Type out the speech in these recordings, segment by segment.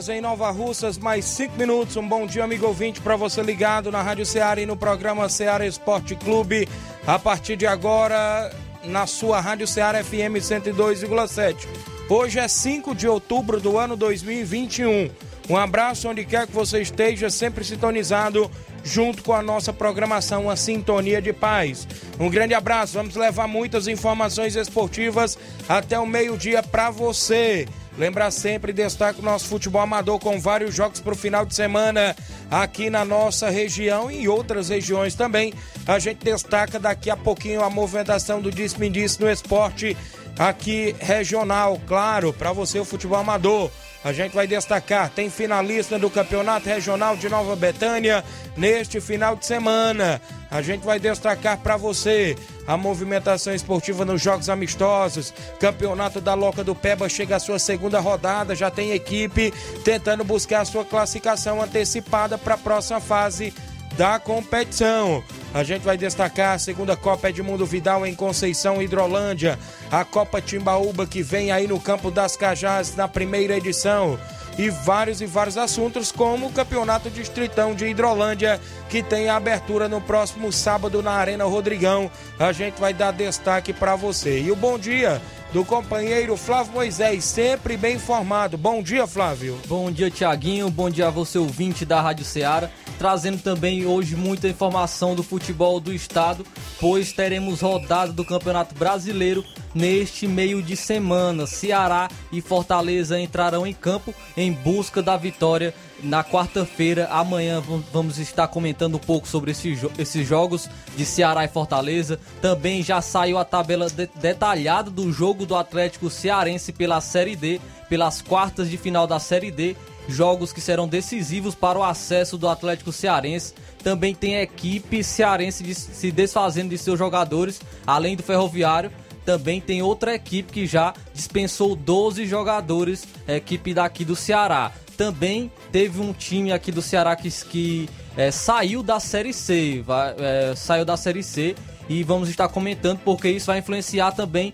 Horas em Nova Russas, mais 5 minutos. Um bom dia, amigo ouvinte, para você ligado na Rádio Ceará e no programa Ceará Esporte Clube. A partir de agora, na sua Rádio Ceará FM 102,7. Hoje é 5 de outubro do ano 2021. Um abraço onde quer que você esteja, sempre sintonizado junto com a nossa programação, a Sintonia de Paz. Um grande abraço, vamos levar muitas informações esportivas até o meio-dia para você. Lembrar sempre, destaque o nosso futebol amador com vários jogos para o final de semana aqui na nossa região e em outras regiões também. A gente destaca daqui a pouquinho a movimentação do Disse-me-Disse no esporte aqui regional, claro, para você o futebol amador. A gente vai destacar, tem finalista do Campeonato Regional de Nova Betânia neste final de semana. A gente vai destacar para você a movimentação esportiva nos Jogos Amistosos. Campeonato da Loca do Peba chega à sua segunda rodada, já tem equipe tentando buscar a sua classificação antecipada para a próxima fase da competição. A gente vai destacar a segunda Copa Edmundo Vidal em Conceição, Hidrolândia. A Copa Timbaúba que vem aí no Campo das Cajás na primeira edição. E vários e vários assuntos, como o Campeonato Distritão de Hidrolândia, que tem abertura no próximo sábado na Arena Rodrigão. A gente vai dar destaque para você. E o bom dia do companheiro Flávio Moisés, sempre bem informado. Bom dia, Flávio. Bom dia, Tiaguinho. Bom dia a você, ouvinte da Rádio Ceará. Trazendo também hoje muita informação do futebol do estado, pois teremos rodada do Campeonato Brasileiro neste meio de semana. Ceará e Fortaleza entrarão em campo em busca da vitória na quarta-feira. Amanhã vamos estar comentando um pouco sobre esses, esses jogos de Ceará e Fortaleza. Também já saiu a tabela de, detalhada do jogo do Atlético Cearense pela Série D, pelas quartas de final da Série D. Jogos que serão decisivos para o acesso do Atlético Cearense. Também tem a equipe cearense se desfazendo de seus jogadores, além do Ferroviário também tem outra equipe que já dispensou 12 jogadores, equipe daqui do Ceará. Também teve um time aqui do Ceará que, que é, saiu da Série C, vai, é, saiu da Série C e vamos estar comentando porque isso vai influenciar também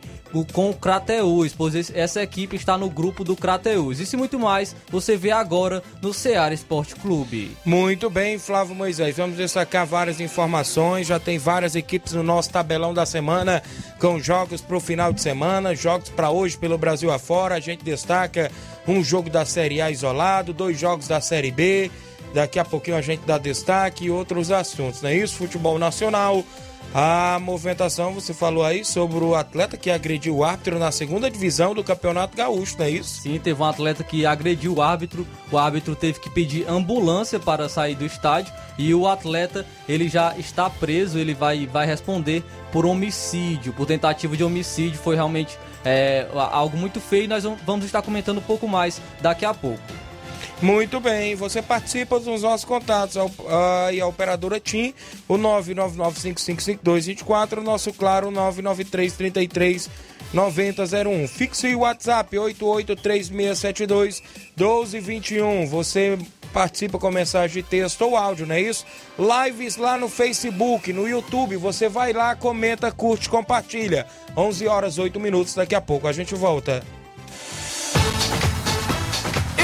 com o Crateus, pois essa equipe está no grupo do Crateus. Isso e muito mais você vê agora no Ceará Esporte Clube. Muito bem, Flávio Moisés. Vamos destacar várias informações. Já tem várias equipes no nosso tabelão da semana com jogos para o final de semana, jogos para hoje pelo Brasil afora. A gente destaca um jogo da Série A isolado, dois jogos da Série B. Daqui a pouquinho a gente dá destaque e outros assuntos, não é isso? Futebol nacional a movimentação, você falou aí sobre o atleta que agrediu o árbitro na segunda divisão do Campeonato Gaúcho, não é isso? Sim, teve um atleta que agrediu o árbitro, o árbitro teve que pedir ambulância para sair do estádio e o atleta, ele já está preso, ele vai, vai responder por homicídio, por tentativa de homicídio, foi realmente é, algo muito feio e nós vamos estar comentando um pouco mais daqui a pouco. Muito bem, você participa dos nossos contatos a, e a operadora TIM, o 999555224, o nosso claro 99333 9001. Fixe o WhatsApp 883672 1221. Você participa com mensagem de texto ou áudio, não é isso? Lives lá no Facebook, no YouTube, você vai lá, comenta, curte, compartilha. 11 horas 8 minutos, daqui a pouco a gente volta.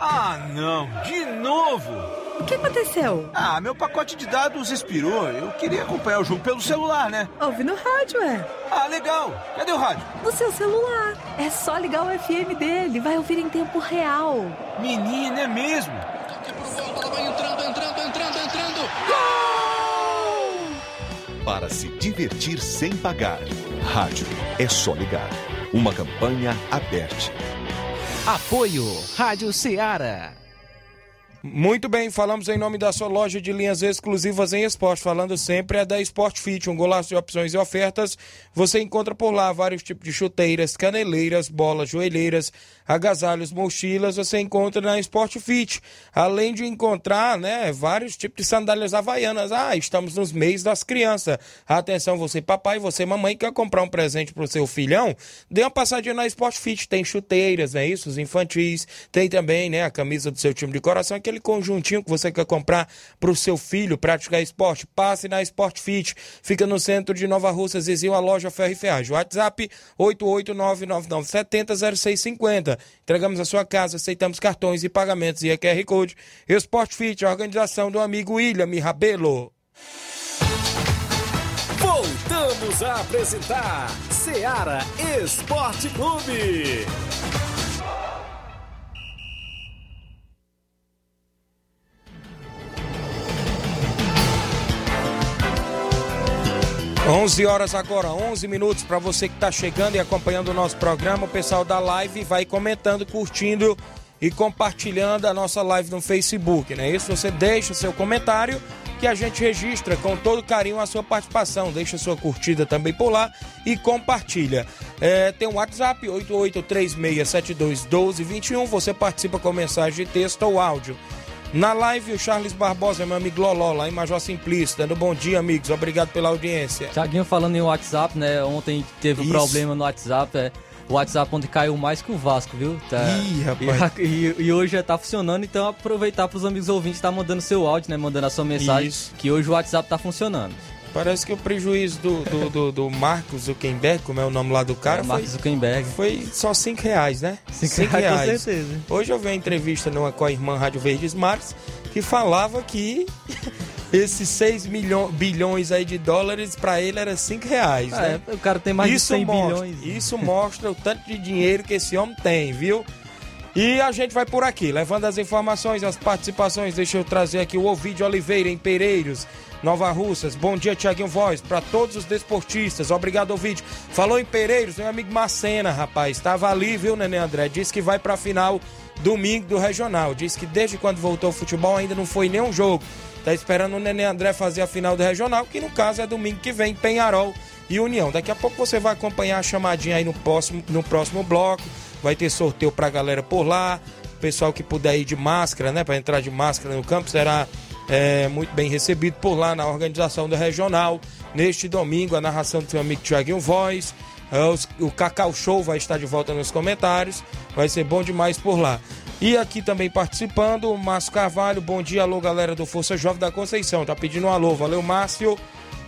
Ah, não, de novo! O que aconteceu? Ah, meu pacote de dados expirou. Eu queria acompanhar o jogo pelo celular, né? Ouve no rádio, é. Ah, legal. Cadê o rádio? No seu celular. É só ligar o FM dele. Vai ouvir em tempo real. Menina, é mesmo? Vai entrando, entrando, entrando, entrando. Para se divertir sem pagar. Rádio é só ligar. Uma campanha aberta. Apoio Rádio Ceará. Muito bem, falamos em nome da sua loja de linhas exclusivas em esporte, falando sempre é da Sport Fit, um golaço de opções e ofertas. Você encontra por lá vários tipos de chuteiras, caneleiras, bolas, joelheiras, agasalhos, mochilas, você encontra na Sport Fit. Além de encontrar, né, vários tipos de sandálias havaianas. Ah, estamos nos meses das crianças. Atenção, você papai, você mamãe quer comprar um presente pro seu filhão? Dê uma passadinha na Sport Fit, tem chuteiras, né, isso, os infantis, tem também, né, a camisa do seu time de coração, aquele conjuntinho que você quer comprar para o seu filho praticar esporte, passe na Sport Fit. Fica no centro de Nova Russa, vizinho a loja Ferro e Ferragem. WhatsApp 88999700650. Entregamos a sua casa, aceitamos cartões e pagamentos e QR Code. Sport Fit, a organização do amigo William Rabelo. Voltamos a apresentar Seara Esporte Clube. 11 horas agora, 11 minutos para você que está chegando e acompanhando o nosso programa. O pessoal da live vai comentando, curtindo e compartilhando a nossa live no Facebook, né? Isso você deixa seu comentário que a gente registra com todo carinho a sua participação. Deixa sua curtida também por lá e compartilha. É, tem o um WhatsApp 8836721221. Você participa com mensagem de texto ou áudio. Na live, o Charles Barbosa, meu amigo Loló, lá em Major Simplício, dando bom dia, amigos. Obrigado pela audiência. Tiaguinho falando em WhatsApp, né? Ontem teve um Isso. problema no WhatsApp. É, o WhatsApp ontem caiu mais que o Vasco, viu? Tá, Ih, rapaz. E, e- e hoje já tá funcionando, então aproveitar pros amigos ouvintes tá mandando seu áudio, né? Mandando a sua mensagem. Isso. Que hoje o WhatsApp tá funcionando. Parece que o prejuízo do, do, do, do Marcos Zuckerberg, como é o nome lá do cara, É, foi, Mark Zuckerberg. foi só 5 reais, né? Cinco Cinco reais, com certeza. Hoje eu vi uma entrevista numa, com a irmã Rádio Verdes Mares que falava que esses 6 milhões, bilhões aí de dólares pra ele era 5 reais, Ah, né? é, o cara tem mais isso de 100 mostra, bilhões. Isso mostra o tanto de dinheiro que esse homem tem, viu? E a gente vai por aqui, levando as informações, as participações. Deixa eu trazer aqui o Ovidio Oliveira, em Pereiros, Nova Russas. Bom dia, Tiaguinho Voz, para todos os desportistas. Obrigado, Ovidio. Falou em Pereiros, meu amigo Macena, rapaz. Estava ali, viu, Nenê André? Disse que vai pra final domingo do Regional. Disse que desde quando voltou ao futebol ainda não foi nenhum jogo. Tá esperando o Nenê André fazer a final do Regional, que no caso é domingo que vem, Penharol e União. Daqui a pouco você vai acompanhar a chamadinha aí no próximo, no próximo bloco. Vai ter sorteio pra galera por lá. O pessoal que puder ir de máscara, né? Pra entrar de máscara no campo será é, muito bem recebido por lá na organização do Regional. Neste domingo, a narração do seu amigo Tiaguinho Voz. É, o Cacau Show vai estar de volta nos comentários. Vai ser bom demais por lá. E aqui também participando, o Márcio Carvalho. Bom dia, alô, galera do Força Jovem da Conceição. Tá pedindo um alô. Valeu, Márcio.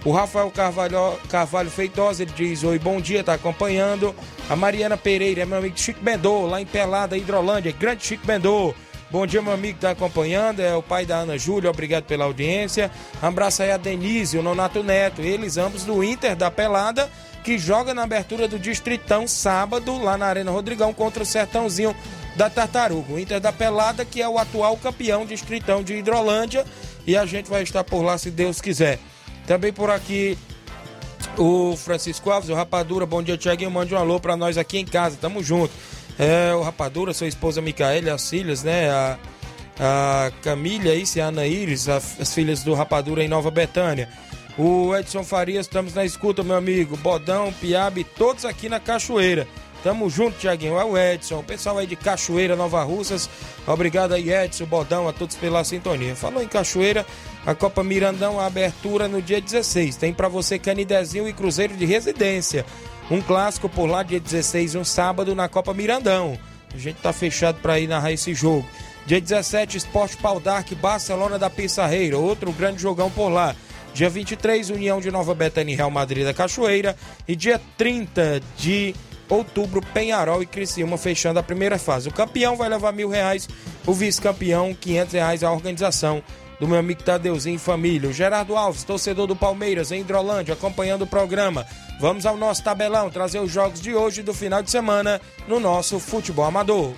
O Rafael Carvalho, Carvalho Feitosa, ele diz: Oi, bom dia, tá acompanhando. A Mariana Pereira, é meu amigo Chico Bendô, lá em Pelada, Hidrolândia. Grande Chico Bendô. Bom dia, meu amigo que tá acompanhando. É o pai da Ana Júlia, obrigado pela audiência. Um abraço aí a Denise, o Nonato Neto. Eles ambos do Inter da Pelada, que joga na abertura do Distritão sábado, lá na Arena Rodrigão, contra o Sertãozinho da Tartaruga. O Inter da Pelada, que é o atual campeão Distritão de Hidrolândia. E a gente vai estar por lá se Deus quiser. Também por aqui o Francisco Alves, o Rapadura, bom dia, Tiaguinho. Mande um alô pra nós aqui em casa, tamo junto. É, o Rapadura, sua esposa Micaela, as filhas, né? A, a Camila, e a Ana Iris, a- as filhas do Rapadura em Nova Betânia. O Edson Farias, estamos na escuta, meu amigo. Bodão, Piabe, todos aqui na Cachoeira. Tamo junto, Tiaguinho. É o Edson, o pessoal aí de Cachoeira, Nova Russas. Obrigado aí, Edson, Bodão, a todos pela sintonia. Falou em Cachoeira, a Copa Mirandão, a abertura no dia 16. Tem para você Canidezinho e Cruzeiro de Residência. Um clássico por lá, dia 16, um sábado, na Copa Mirandão. A gente tá fechado para ir narrar esse jogo. Dia 17, Esporte Pau Dark, Barcelona da Pissarreira. Outro grande jogão por lá. Dia 23, União de Nova Betânia e Real Madrid da Cachoeira. E dia 30 de outubro, Penharol e Criciúma fechando a primeira fase. O campeão vai levar mil reais, o vice-campeão, quinhentos reais a organização do meu amigo Tadeuzinho família. O Gerardo Alves, torcedor do Palmeiras, em Hidrolândia, acompanhando o programa. Vamos ao nosso tabelão, trazer os jogos de hoje do final de semana no nosso futebol amador.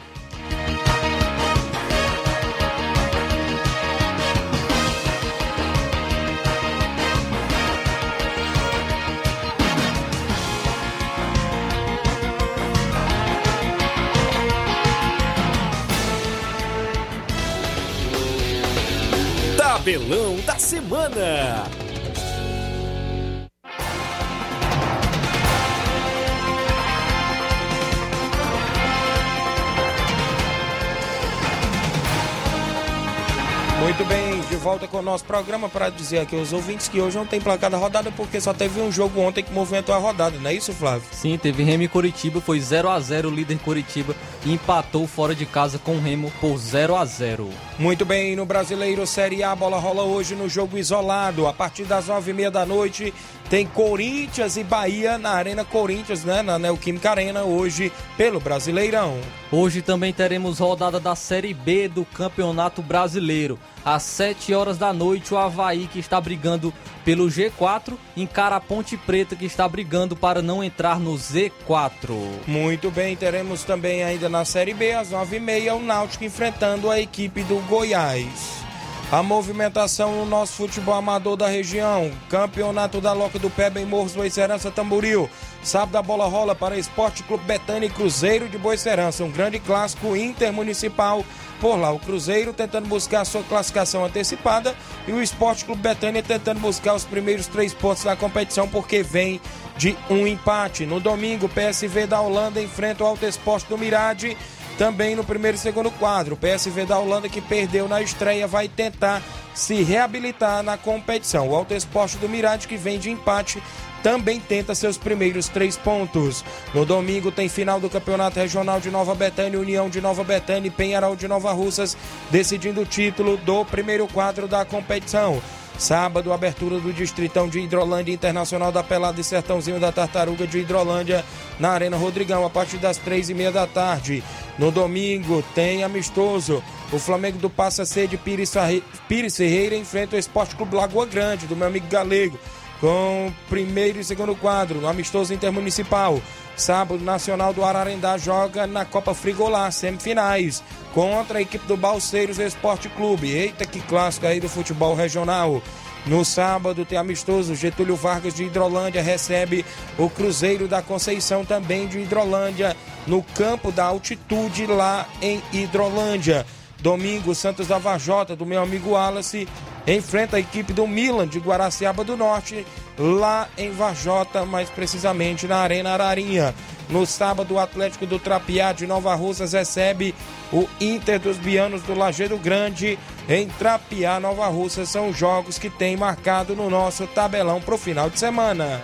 Volta com o nosso programa para dizer aqui aos ouvintes que hoje não tem placar da rodada porque só teve um jogo ontem que movimentou a rodada, não é isso, Flávio? Sim, teve Remo e Coritiba, foi 0 a 0 o líder Coritiba e empatou fora de casa com o Remo por 0 a 0 Muito bem, no Brasileiro Série A, a bola rola hoje no jogo isolado. A partir das nove e meia da noite tem Corinthians e Bahia na Arena Corinthians, né? Na Neoquímica Arena, hoje pelo Brasileirão. Hoje também teremos rodada da Série B do Campeonato Brasileiro. Às 7 horas da noite, o Havaí, que está brigando pelo G4, encara a Ponte Preta, que está brigando para não entrar no Z4. Muito bem, teremos também ainda na Série B, às nove e meia, o Náutico enfrentando a equipe do Goiás. A movimentação no nosso futebol amador da região. Campeonato da Loca do Peba em Morros Boicerança Tamboril. Sábado a bola rola para Esporte Clube Betânia e Cruzeiro de Boicerança. Um grande clássico intermunicipal por lá. O Cruzeiro tentando buscar a sua classificação antecipada e o Esporte Clube Betânia tentando buscar os primeiros três pontos da competição porque vem de um empate. No domingo, PSV da Holanda enfrenta o Alto Esporte do Mirade também no primeiro e segundo quadro. O PSV da Holanda, que perdeu na estreia, vai tentar se reabilitar na competição. O Alto Esporte do Mirade, que vem de empate, também tenta seus primeiros três pontos. No domingo tem final do Campeonato Regional de Nova Betânia, União de Nova Betânia e Penharol de Nova Russas, decidindo o título do primeiro quadro da competição. Sábado, abertura do Distritão de Hidrolândia Internacional da Pelada e Sertãozinho da Tartaruga de Hidrolândia na Arena Rodrigão, a partir das três e meia da tarde. No domingo, tem amistoso. O Flamengo do Passa Sede Pires Ferreira enfrenta o Esporte Clube Lagoa Grande, do meu amigo Galego, com primeiro e segundo quadro, amistoso intermunicipal. Sábado, Nacional do Ararendá joga na Copa Frigolá, semifinais, contra a equipe do Balseiros Esporte Clube. Eita, que clássico aí do futebol regional. No sábado tem amistoso, Getúlio Vargas de Hidrolândia recebe o Cruzeiro da Conceição também de Hidrolândia no campo da altitude lá em Hidrolândia. Domingo, Santos da Vajota, do meu amigo Wallace, enfrenta a equipe do Milan de Guaraciaba do Norte, lá em Vajota, mais precisamente na Arena Ararinha. No sábado, o Atlético do Trapiá de Nova Russas recebe o Inter dos Bianos do Lajeiro Grande em Trapiá, Nova Russas. São os jogos que tem marcado no nosso tabelão para o final de semana.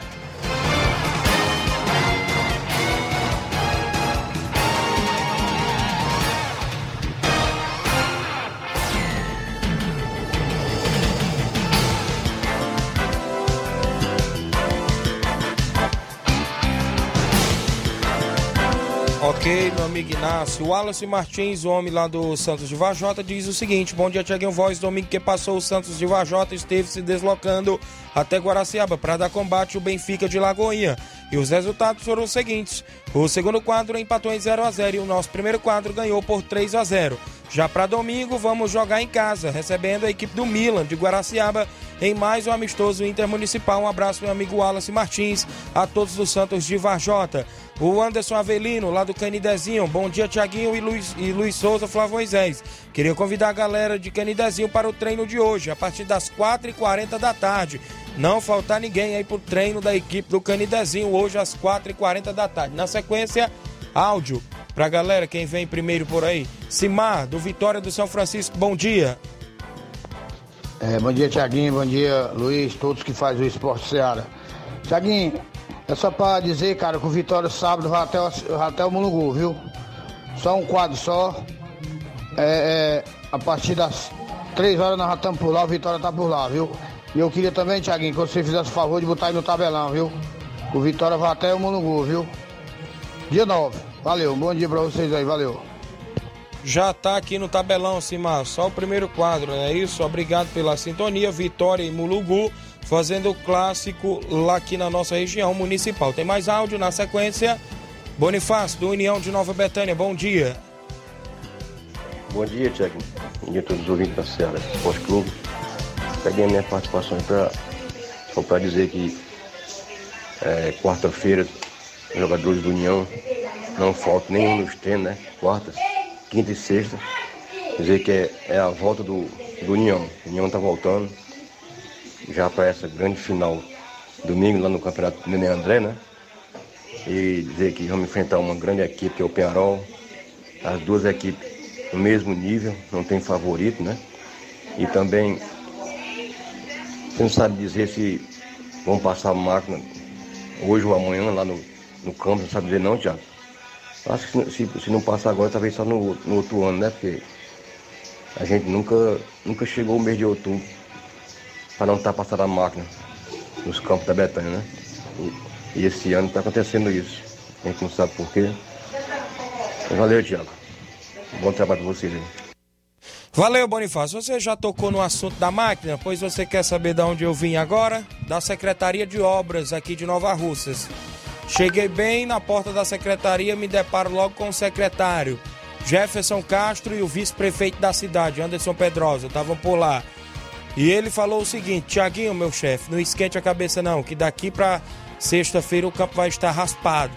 Ok, meu amigo Inácio. O Wallace Martins, o homem lá do Santos de Vajota, diz o seguinte: Bom dia, Tiaguinho Voz. Domingo que passou, o Santos de Vajota esteve se deslocando até Guaraciaba para dar combate ao Benfica de Lagoinha. E os resultados foram os seguintes: o segundo quadro empatou em 0 a 0 e o nosso primeiro quadro ganhou por 3 a 0 já para domingo, vamos jogar em casa, recebendo a equipe do Milan de Guaraciaba em mais um amistoso intermunicipal. Um abraço, meu amigo Wallace Martins, a todos dos Santos de Varjota. O Anderson Avelino, lá do Canidezinho. Bom dia, Tiaguinho e Luiz, e Luiz Souza Flávio Moisés. Queria convidar a galera de Canidezinho para o treino de hoje, a partir das 4h40 da tarde. Não faltar ninguém aí pro treino da equipe do Canidezinho hoje às 4h40 da tarde. Na sequência, áudio pra galera, quem vem primeiro por aí. Simar, do Vitória do São Francisco, bom dia. É, bom dia, Tiaguinho, bom dia, Luiz, todos que fazem o esporte Seara. Tiaguinho, é só pra dizer, cara, que o Vitória sábado vai até, o- vai até o Mulungu, viu? Só um quadro só. É, é, a partir das três horas nós já estamos por lá, o Vitória tá por lá, viu? E eu queria também, Tiaguinho, que você fizesse o favor de botar aí no tabelão, viu? O Vitória vai até o Mulungu, viu? Dia 9. Valeu, bom dia pra vocês aí, valeu. Já tá aqui no tabelão, Simar, só o primeiro quadro, é isso? Obrigado pela sintonia. Vitória e Mulugu fazendo o clássico lá aqui na nossa região municipal. Tem mais áudio na sequência. Bonifácio, do União de Nova Betânia, bom dia. Bom dia, Tiago. Bom dia a todos os ouvintes da Ceará Esporte Clube. Peguei minha participação pra, só para dizer que é, quarta-feira, jogadores do União não faltam nenhum nos treinos, né? Quarta, quinta e sexta. Dizer que é, é a volta do, do União. O União tá voltando já para essa grande final domingo lá no Campeonato Nenê André, né? E dizer que vamos enfrentar uma grande equipe que é o Penharol. As duas equipes no mesmo nível, não tem favorito, né? E também você não sabe dizer se vão passar a máquina hoje ou amanhã lá no, no campo, não sabe dizer não, Thiago. Acho que se, se não passar agora, talvez só no, no outro ano, né? Porque a gente nunca, nunca chegou o mês de outubro para não estar passando a máquina nos campos da Betânia, né? E, e esse ano está acontecendo isso. A gente não sabe por quê. Mas valeu, Thiago. Bom trabalho para vocês aí. Valeu, Bonifácio. Você já tocou no assunto da máquina, pois você quer saber de onde eu vim agora? Da Secretaria de Obras aqui de Nova Russas. Cheguei bem na porta da secretaria, me deparo logo com o secretário Jefferson Castro e o vice-prefeito da cidade, Anderson Pedrosa, estavam por lá. E ele falou o seguinte: Tiaguinho, meu chefe, não esquente a cabeça não, que daqui pra sexta-feira o campo vai estar raspado.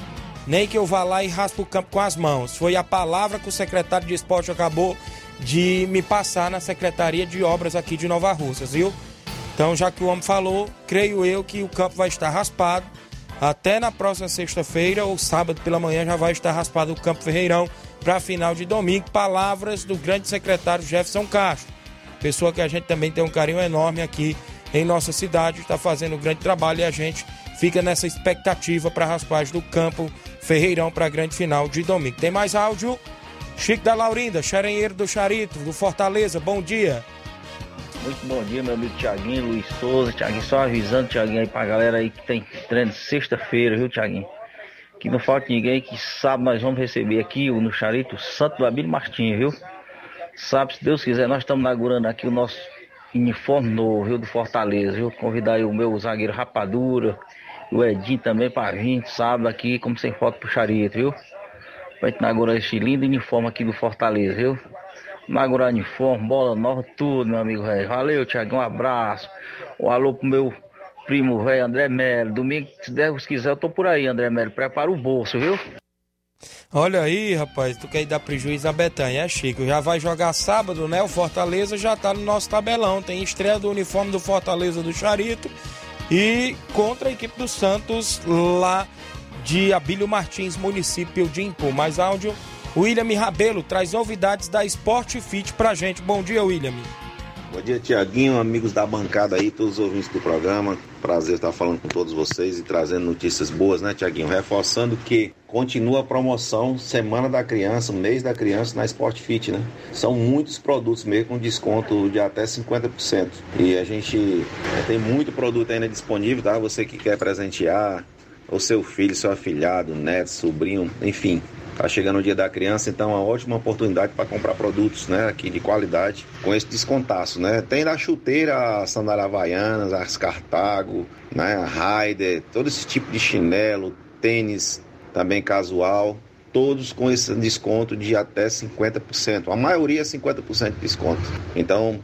Nem que eu vá lá e raspe o campo com as mãos. Foi a palavra que o secretário de esporte acabou de me passar na Secretaria de Obras aqui de Nova Russas, viu? Então, já que o homem falou, creio eu que o campo vai estar raspado. Até na próxima sexta-feira ou sábado pela manhã já vai estar raspado o Campo Ferreirão para final de domingo. Palavras do grande secretário Jefferson Castro, pessoa que a gente também tem um carinho enorme aqui em nossa cidade, está fazendo um grande trabalho e a gente fica nessa expectativa para a raspagem do Campo Ferreirão para a grande final de domingo. Tem mais áudio? Chico da Laurinda, xarenheiro do Charito, do Fortaleza, bom dia. Muito bom dia, meu amigo Tiaguinho, Luiz Souza. Tiaguinho, só avisando, Tiaguinho, aí pra galera aí que tem treino sexta-feira, viu, Tiaguinho? Que não falta ninguém, que sábado nós vamos receber aqui no Charito Santo do Abílio Martins, viu? Sábado, se Deus quiser, nós estamos inaugurando aqui o nosso uniforme novo, viu, do Fortaleza, viu? Convidar aí o meu zagueiro Rapadura, o Edinho também pra vir sábado aqui, como sem foto pro Charito, viu? Vai inaugurar esse lindo uniforme aqui do Fortaleza, viu? Inaugurar uniforme, bola nova, tudo, meu amigo velho. Valeu, Thiago, um abraço. Um alô pro meu primo velho, André Melo. Domingo, se Deus quiser, eu tô por aí, André Melo. Prepara o bolso, viu? Olha aí, rapaz, tu quer ir dar prejuízo a Betanha, é Chico. Já vai jogar sábado, né? O Fortaleza já tá no nosso tabelão. Tem estreia do uniforme do Fortaleza do Charito e contra a equipe do Santos lá de Abílio Martins, município de Impu. Mais áudio. William Rabelo traz novidades da Sport Fit pra gente. Bom dia, William. Bom dia, Tiaguinho, amigos da bancada aí, todos os ouvintes do programa. Prazer estar falando com todos vocês e trazendo notícias boas, né, Tiaguinho? Reforçando que continua a promoção Semana da Criança, mês da criança na Sport Fit, né? São muitos produtos mesmo com desconto de até 50%. E a gente tem muito produto ainda disponível, tá? Você que quer presentear o seu filho, seu afilhado, neto, sobrinho, enfim. Tá chegando o dia da criança, então é uma ótima oportunidade para comprar produtos, né, aqui de qualidade, com esse descontaço, né? Tem da chuteira, a sandália havaianas, as Cartago, né, a Raider, todo esse tipo de chinelo, tênis também casual, todos com esse desconto de até 50%. A maioria é 50% de desconto. Então,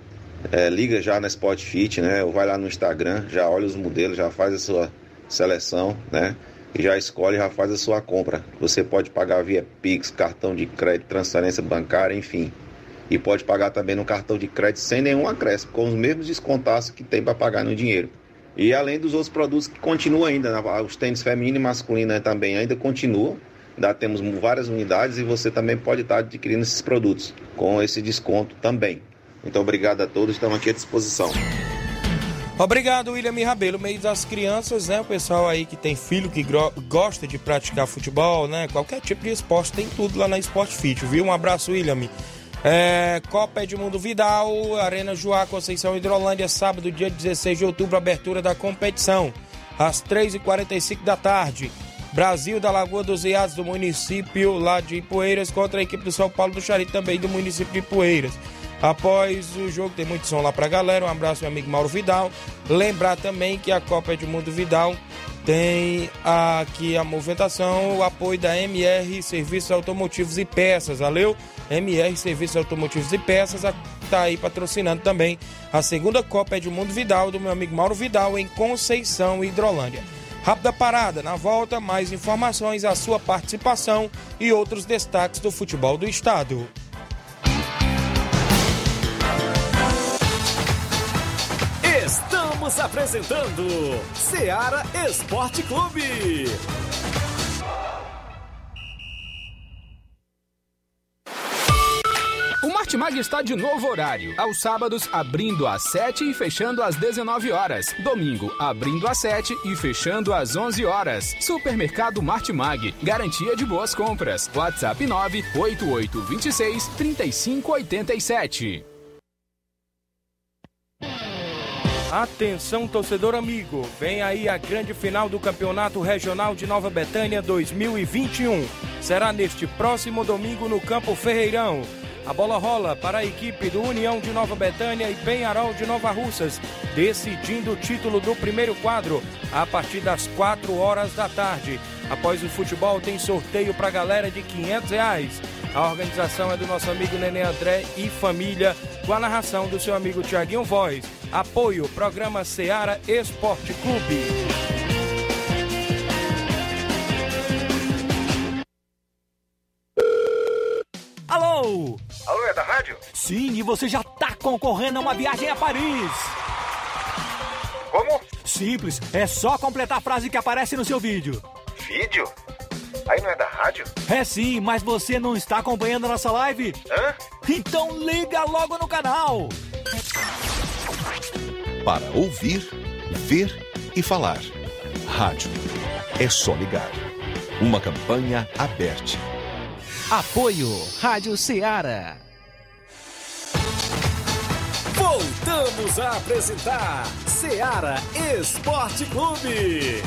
é, liga já na Spot Fit, né? Ou vai lá no Instagram, já olha os modelos, já faz a sua seleção, né? E já escolhe, já faz a sua compra. Você pode pagar via Pix, cartão de crédito, transferência bancária, enfim. E pode pagar também no cartão de crédito sem nenhum acréscimo, com os mesmos descontaços que tem para pagar no dinheiro. E além dos outros produtos que continuam ainda, né? os tênis feminino e masculino né, também ainda continuam. Ainda temos várias unidades e você também pode estar adquirindo esses produtos com esse desconto também. Então, obrigado a todos, estamos aqui à disposição. Obrigado, William Rabelo. Meio das crianças, né? O pessoal aí que tem filho que gosta de praticar futebol, né? Qualquer tipo de esporte, tem tudo lá na Sport Fit, viu? Um abraço, William. É, Copa Edmundo Vidal, Arena Joá, Conceição Hidrolândia, sábado, dia 16 de outubro, abertura da competição, às 3h45 da tarde. Brasil da Lagoa dos Iados, do município lá de Poeiras, contra a equipe do São Paulo do Charito, também do município de Poeiras. Após o jogo, tem muito som lá pra galera. Um abraço, meu amigo Mauro Vidal. Lembrar também que a Copa Edmundo Vidal tem aqui a movimentação, o apoio da MR Serviços Automotivos e Peças. Valeu? MR Serviços Automotivos e Peças está aí patrocinando também a segunda Copa Edmundo Vidal, do meu amigo Mauro Vidal, em Conceição, Hidrolândia. Rápida parada, na volta, mais informações, a sua participação e outros destaques do futebol do estado. Estamos apresentando Seara Esporte Clube. Martimag está de novo horário. Aos sábados, abrindo às 7 e fechando às 19 horas. Domingo, abrindo às 7 e fechando às 11 horas. Supermercado Martimag. Garantia de boas compras. WhatsApp 98826 3587. Atenção, torcedor amigo, vem aí a grande final do Campeonato Regional de Nova Betânia 2021. Será neste próximo domingo no Campo Ferreirão. A bola rola para a equipe do União de Nova Betânia e Penharol de Nova Russas, decidindo o título do primeiro quadro a partir das 4 horas da tarde. Após o futebol, tem sorteio para a galera de 500 reais. A organização é do nosso amigo Nenê André e família, com a narração do seu amigo Tiaguinho Voz. Apoio, programa Seara Esporte Clube. Alô? Alô, é da rádio? Sim, e você já tá concorrendo a uma viagem a Paris. Como? Simples, é só completar a frase que aparece no seu vídeo. Vídeo? Aí não é da rádio? É sim, mas você não está acompanhando a nossa live? Hã? Então liga logo no canal. Para ouvir, ver e falar. Rádio. É só ligar. Uma campanha aberta. Apoio Rádio Ceará. Voltamos a apresentar Seara Esporte Clube.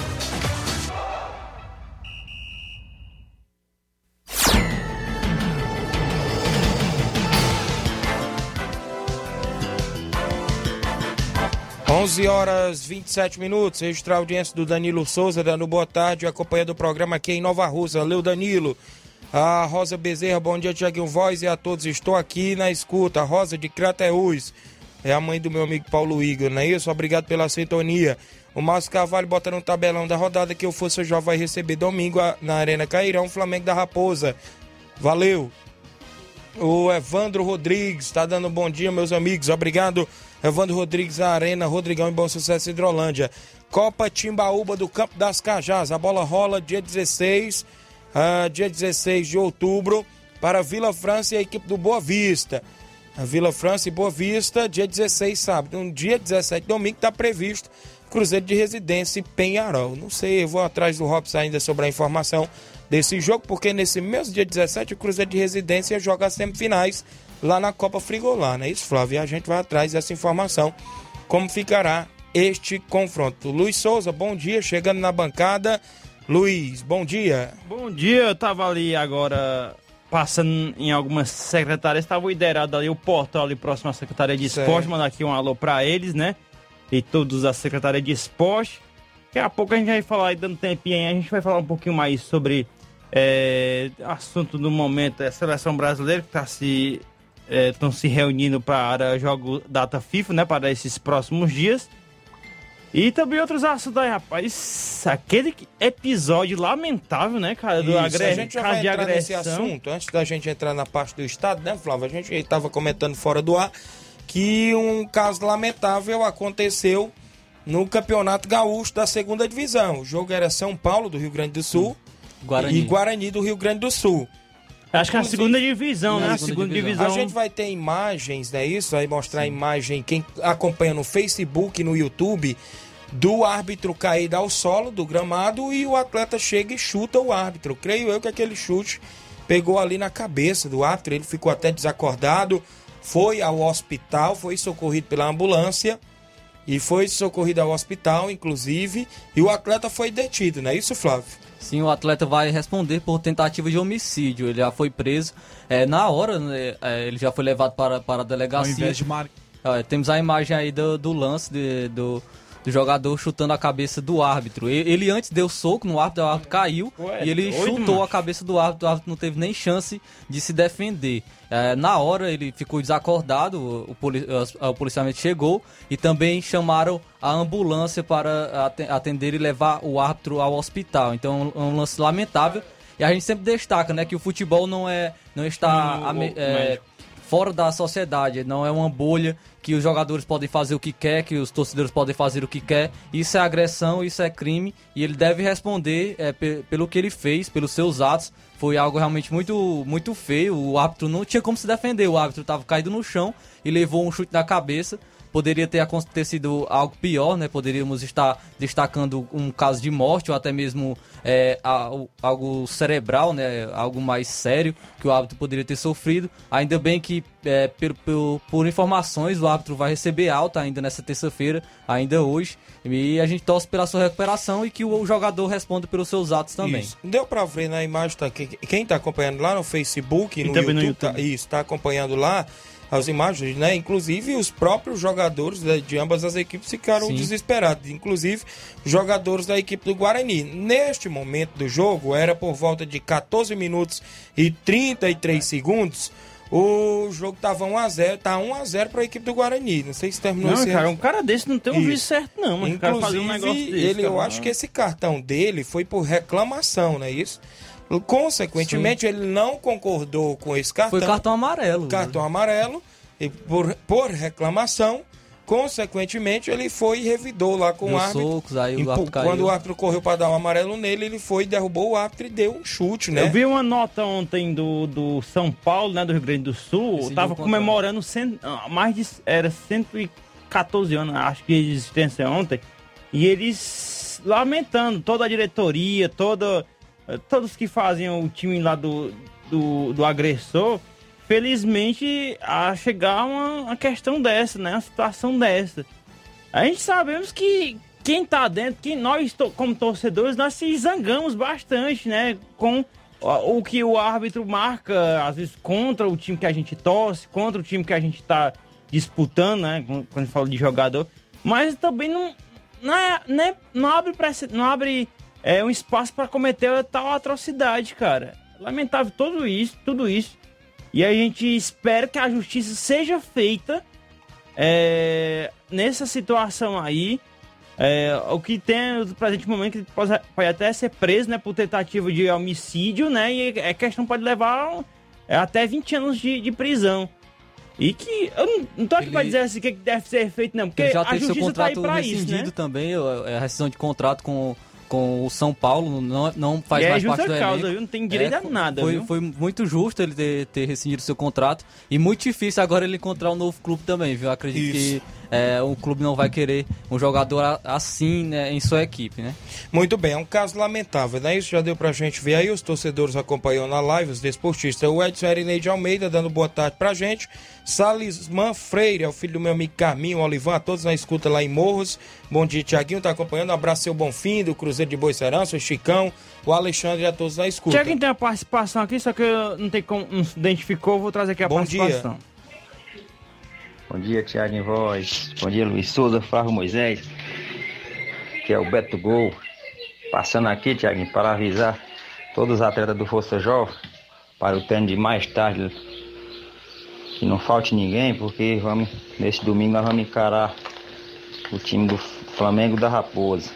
11 horas 27 minutos. Registrar a audiência do Danilo Souza, dando boa tarde, acompanhando o programa aqui em Nova Rússia. Valeu, Danilo. A Rosa Bezerra, bom dia, Tiaguinho Voz e a todos. Estou aqui na escuta. Rosa de Crateús. É a mãe do meu amigo Paulo Igor, não é isso? Obrigado pela sintonia. O Márcio Carvalho bota no tabelão da rodada que o Força Já vai receber domingo na Arena Cairão, Flamengo da Raposa. Valeu. O Evandro Rodrigues está dando bom dia, meus amigos. Obrigado Evandro Rodrigues, Arena, Rodrigão e Bom Sucesso Hidrolândia. Copa Timbaúba do Campo das Cajás. A bola rola dia 16, uh, dia 16 de outubro para Vila França e a equipe do Boa Vista. A Vila França e Boa Vista, dia 16, sábado. No dia 17, domingo, está previsto Cruzeiro de Residência e Penharol. Não sei, eu vou atrás do Robson ainda sobre a informação desse jogo, porque nesse mesmo dia 17 o Cruzeiro de Residência joga as semifinais lá na Copa Frigolá, não é isso, Flávio? E a gente vai atrás dessa informação, como ficará este confronto. Luiz Souza, bom dia, chegando na bancada. Luiz, bom dia. Bom dia, eu tava ali agora passando em algumas secretárias, estava liderado ali o portal ali próximo à Secretaria de certo. Esporte, mandar aqui um alô para eles, né? E todos da Secretaria de Esporte. Daqui a pouco a gente vai falar, dando tempinho aí, a gente vai falar um pouquinho mais sobre é, assunto do momento, é a seleção brasileira que está se estão é, se reunindo para jogo data FIFA, né? Para esses próximos dias. E também outros assuntos aí, rapaz. Aquele episódio lamentável, né, cara? Do agre... A gente já vai entrar nesse assunto. Antes da gente entrar na parte do Estado, né, Flávio? A gente estava comentando fora do ar que um caso lamentável aconteceu no Campeonato Gaúcho da segunda divisão. O jogo era São Paulo, do Rio Grande do Sul, Guarani. e Guarani, do Rio Grande do Sul. Acho que é a segunda divisão, né? A segunda divisão. A gente vai ter imagens, não é isso? Vai mostrar a imagem, quem acompanha no Facebook, no YouTube, do árbitro caído ao solo do gramado e o atleta chega e chuta o árbitro. Creio eu que aquele chute pegou ali na cabeça do árbitro, ele ficou até desacordado, foi ao hospital, foi socorrido pela ambulância e foi socorrido ao hospital, inclusive, e o atleta foi detido, não é isso, Flávio? Sim, o atleta vai responder por tentativa de homicídio. Ele já foi preso. É, na hora, né, é, ele já foi levado para, para a delegacia. Ao invés de mar... É, temos a imagem aí do, do lance de- do, do jogador chutando a cabeça do árbitro. Ele, antes deu soco no árbitro, o árbitro caiu Ué, e ele doido, chutou macho. a cabeça do árbitro. O árbitro não teve nem chance de se defender. É, na hora ele ficou desacordado, o, poli- o policiamento chegou e também chamaram a ambulância para aten- atender e levar o árbitro ao hospital. Então é um lance lamentável. E a gente sempre destaca né, que o futebol não, é, não está Não, o- é. Fora da sociedade, não é uma bolha que os jogadores podem fazer o que quer, que os torcedores podem fazer o que quer. Isso é agressão, isso é crime e ele deve responder é, pe- pelo que ele fez, pelos seus atos. Foi algo realmente muito, muito feio. O árbitro não tinha como se defender. O árbitro estava caído no chão e levou um chute na cabeça. Poderia ter acontecido algo pior, né? Poderíamos estar destacando um caso de morte ou até mesmo é, algo cerebral, né? Algo mais sério que o árbitro poderia ter sofrido. Ainda bem que, é, por, por- por informações, o árbitro vai receber alta ainda nessa terça-feira, ainda hoje. E a gente torce pela sua recuperação e que o jogador responda pelos seus atos também. Isso. Deu pra ver na imagem, tá, que- quem tá acompanhando lá no Facebook, E no também no YouTube, tá- YouTube. isso, tá acompanhando lá as imagens, né? Inclusive os próprios jogadores né, de ambas as equipes ficaram Sim. desesperados, inclusive jogadores da equipe do Guarani. Neste momento do jogo, era por volta de 14 minutos e 33 segundos. O jogo tava 1 a 0, tá 1 a 0 para a equipe do Guarani. Não sei se terminou Não, cara, um cara desse não tem um juiz certo, não. Mas o cara fazer um negócio Inclusive, desse. ele, eu cara, acho não. que esse cartão dele foi por reclamação, não é isso? Consequentemente, ele não concordou com esse cartão. Foi cartão amarelo. Cartão amarelo. E por, por reclamação, consequentemente, ele foi e revidou lá com Deu o árbitro. socos, aí o árbitro caiu. Quando o árbitro correu para dar um amarelo nele, ele foi, derrubou o árbitro e deu um chute, né? Eu vi uma nota ontem do, do São Paulo, né, do Rio Grande do Sul, Decidiu tava o contrato. comemorando cento, ah, mais de era 114 anos, acho que de existência ontem, e eles lamentando toda a diretoria, toda todos que faziam o time lá do, do, do agressor, felizmente a chegar uma, uma questão dessa, né, uma situação dessa. A gente sabemos que quem tá dentro, que nós como torcedores, nós se zangamos bastante, né? Com o que o árbitro marca, às vezes, contra o time que a gente torce, contra o time que a gente tá disputando, né? Quando a gente fala de jogador. Mas também não, não, é, né? não abre, não abre é, um espaço para cometer tal atrocidade, cara. Lamentável tudo isso, tudo isso. E a gente espera que a justiça seja feita é, nessa situação aí. É, o que tem no presente momento que pode, pode até ser preso né, por tentativa de homicídio, né? E a questão pode levar é, até 20 anos de, de prisão. E que eu não, não tô aqui pra Ele- dizer assim o que deve ser feito, não, porque Ele já a teve seu justiça tá aí contrato pra isso, né? também, é a rescisão de contrato com, com o São Paulo, não, não faz E é mais justa parte do causa, elenco. viu? Não tem direito a foi- nada, foi, viu? Foi muito justo ele ter, ter rescindido seu contrato e muito difícil agora ele encontrar um novo clube também, viu? Acredito Isso. que é, o clube não vai querer um jogador a- assim né, em sua equipe, né? Muito bem, é um caso lamentável, né? Isso já deu pra gente ver aí, os torcedores acompanham na live, os desportistas. O Edson Erinei de Almeida dando boa tarde pra gente. Salisman Freire, é o filho do meu amigo Carminho, Olivan, a todos na escuta lá em Morros. Bom dia, Tiaguinho, tá acompanhando. Um abraço, seu Bonfim, do Cruzeiro de Boicerança, o Chicão, o Alexandre e a todos na escuta. Tiaguinho tem a participação aqui, só que eu não tem como, não se identificou, vou trazer aqui a Bom participação. Bom dia, Thiago em voz. Bom dia, Luiz Souza, Flávio Moisés, que é o Beto Gol. Passando aqui, Thiaguinho, para avisar todos os atletas do Força Jovem para o treino de mais tarde. Que não falte ninguém, porque vamos, nesse domingo nós vamos encarar o time do Flamengo da Raposa.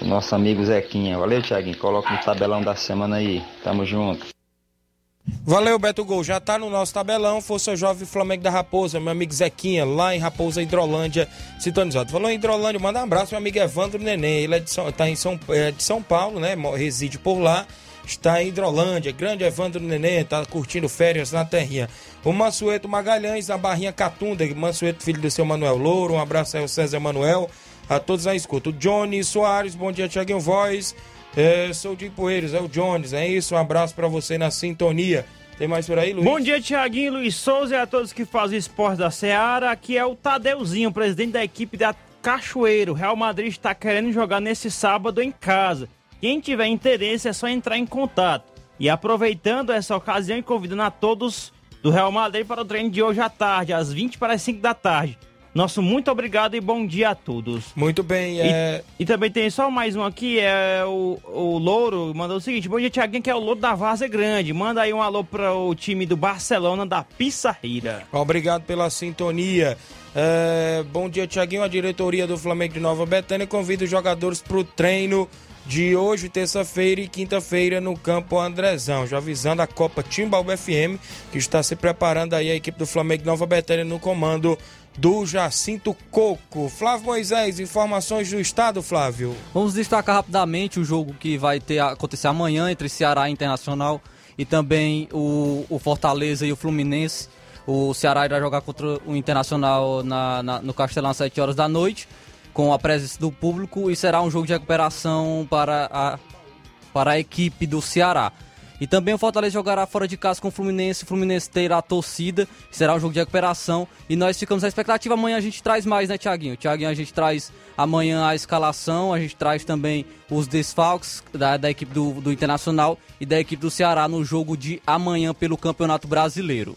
O nosso amigo Zequinha. Valeu, Thiaguinho. Coloca no tabelão da semana aí. Tamo junto. Valeu, Beto Gol. Já tá no nosso tabelão. Força Jovem Flamengo da Raposa, meu amigo Zequinha, lá em Raposa, Hidrolândia, sintonizado. Falou em Hidrolândia, manda um abraço, meu amigo Evandro Neném. Ele é de São, tá em São, é de São Paulo, né? Reside por lá. Está em Hidrolândia. Grande Evandro Neném, tá curtindo férias na terrinha. O Mansueto Magalhães, na Barrinha Catunda. Mansueto, filho do seu Manuel Louro. Um abraço aí ao César Manuel. A todos na escuta. O Johnny Soares, bom dia, Tiaguinho Voz. É, sou de Poeiros, é o Jones, é isso. Um abraço para você na sintonia. Tem mais por aí, Luiz? Bom dia, Tiaguinho, Luiz Souza e a todos que fazem esporte da Seara. Aqui é o Tadeuzinho, presidente da equipe da Cachoeiro. Real Madrid está querendo jogar nesse sábado em casa. Quem tiver interesse é só entrar em contato. E aproveitando essa ocasião e convidando a todos do Real Madrid para o treino de hoje à tarde, às 20 para as 5 da tarde. Nosso muito obrigado e bom dia a todos. Muito bem, é... e, e, também tem só mais um aqui, é o, o Louro mandou o seguinte, bom dia Tiaguinho, que é o Louro da Várzea Grande. Manda aí um alô para o time do Barcelona da Pissarreira. Obrigado pela sintonia. É, bom dia, Tiaguinho. A diretoria do Flamengo de Nova Betânia convida os jogadores para o treino de hoje, terça-feira e quinta-feira no campo Andrezão. Já avisando a Copa Timbaúba FM, que está se preparando aí a equipe do Flamengo de Nova Betânia no comando do Jacinto Coco. Flávio Moisés, informações do estado, Flávio. Vamos destacar rapidamente o jogo que vai ter acontecer amanhã entre Ceará Internacional e também o, o Fortaleza e o Fluminense. O Ceará irá jogar contra o Internacional na, na, no Castelão às 7 horas da noite, com a presença do público, e será um jogo de recuperação para a, para a equipe do Ceará. E também o Fortaleza jogará fora de casa com o Fluminense. O Fluminense terá a torcida. Será um jogo de recuperação. E nós ficamos na expectativa. Amanhã a gente traz mais, né, Tiaguinho? Tiaguinho, a gente traz amanhã a escalação. A gente traz também os desfalques da, da equipe do, do Internacional e da equipe do Ceará no jogo de amanhã pelo Campeonato Brasileiro.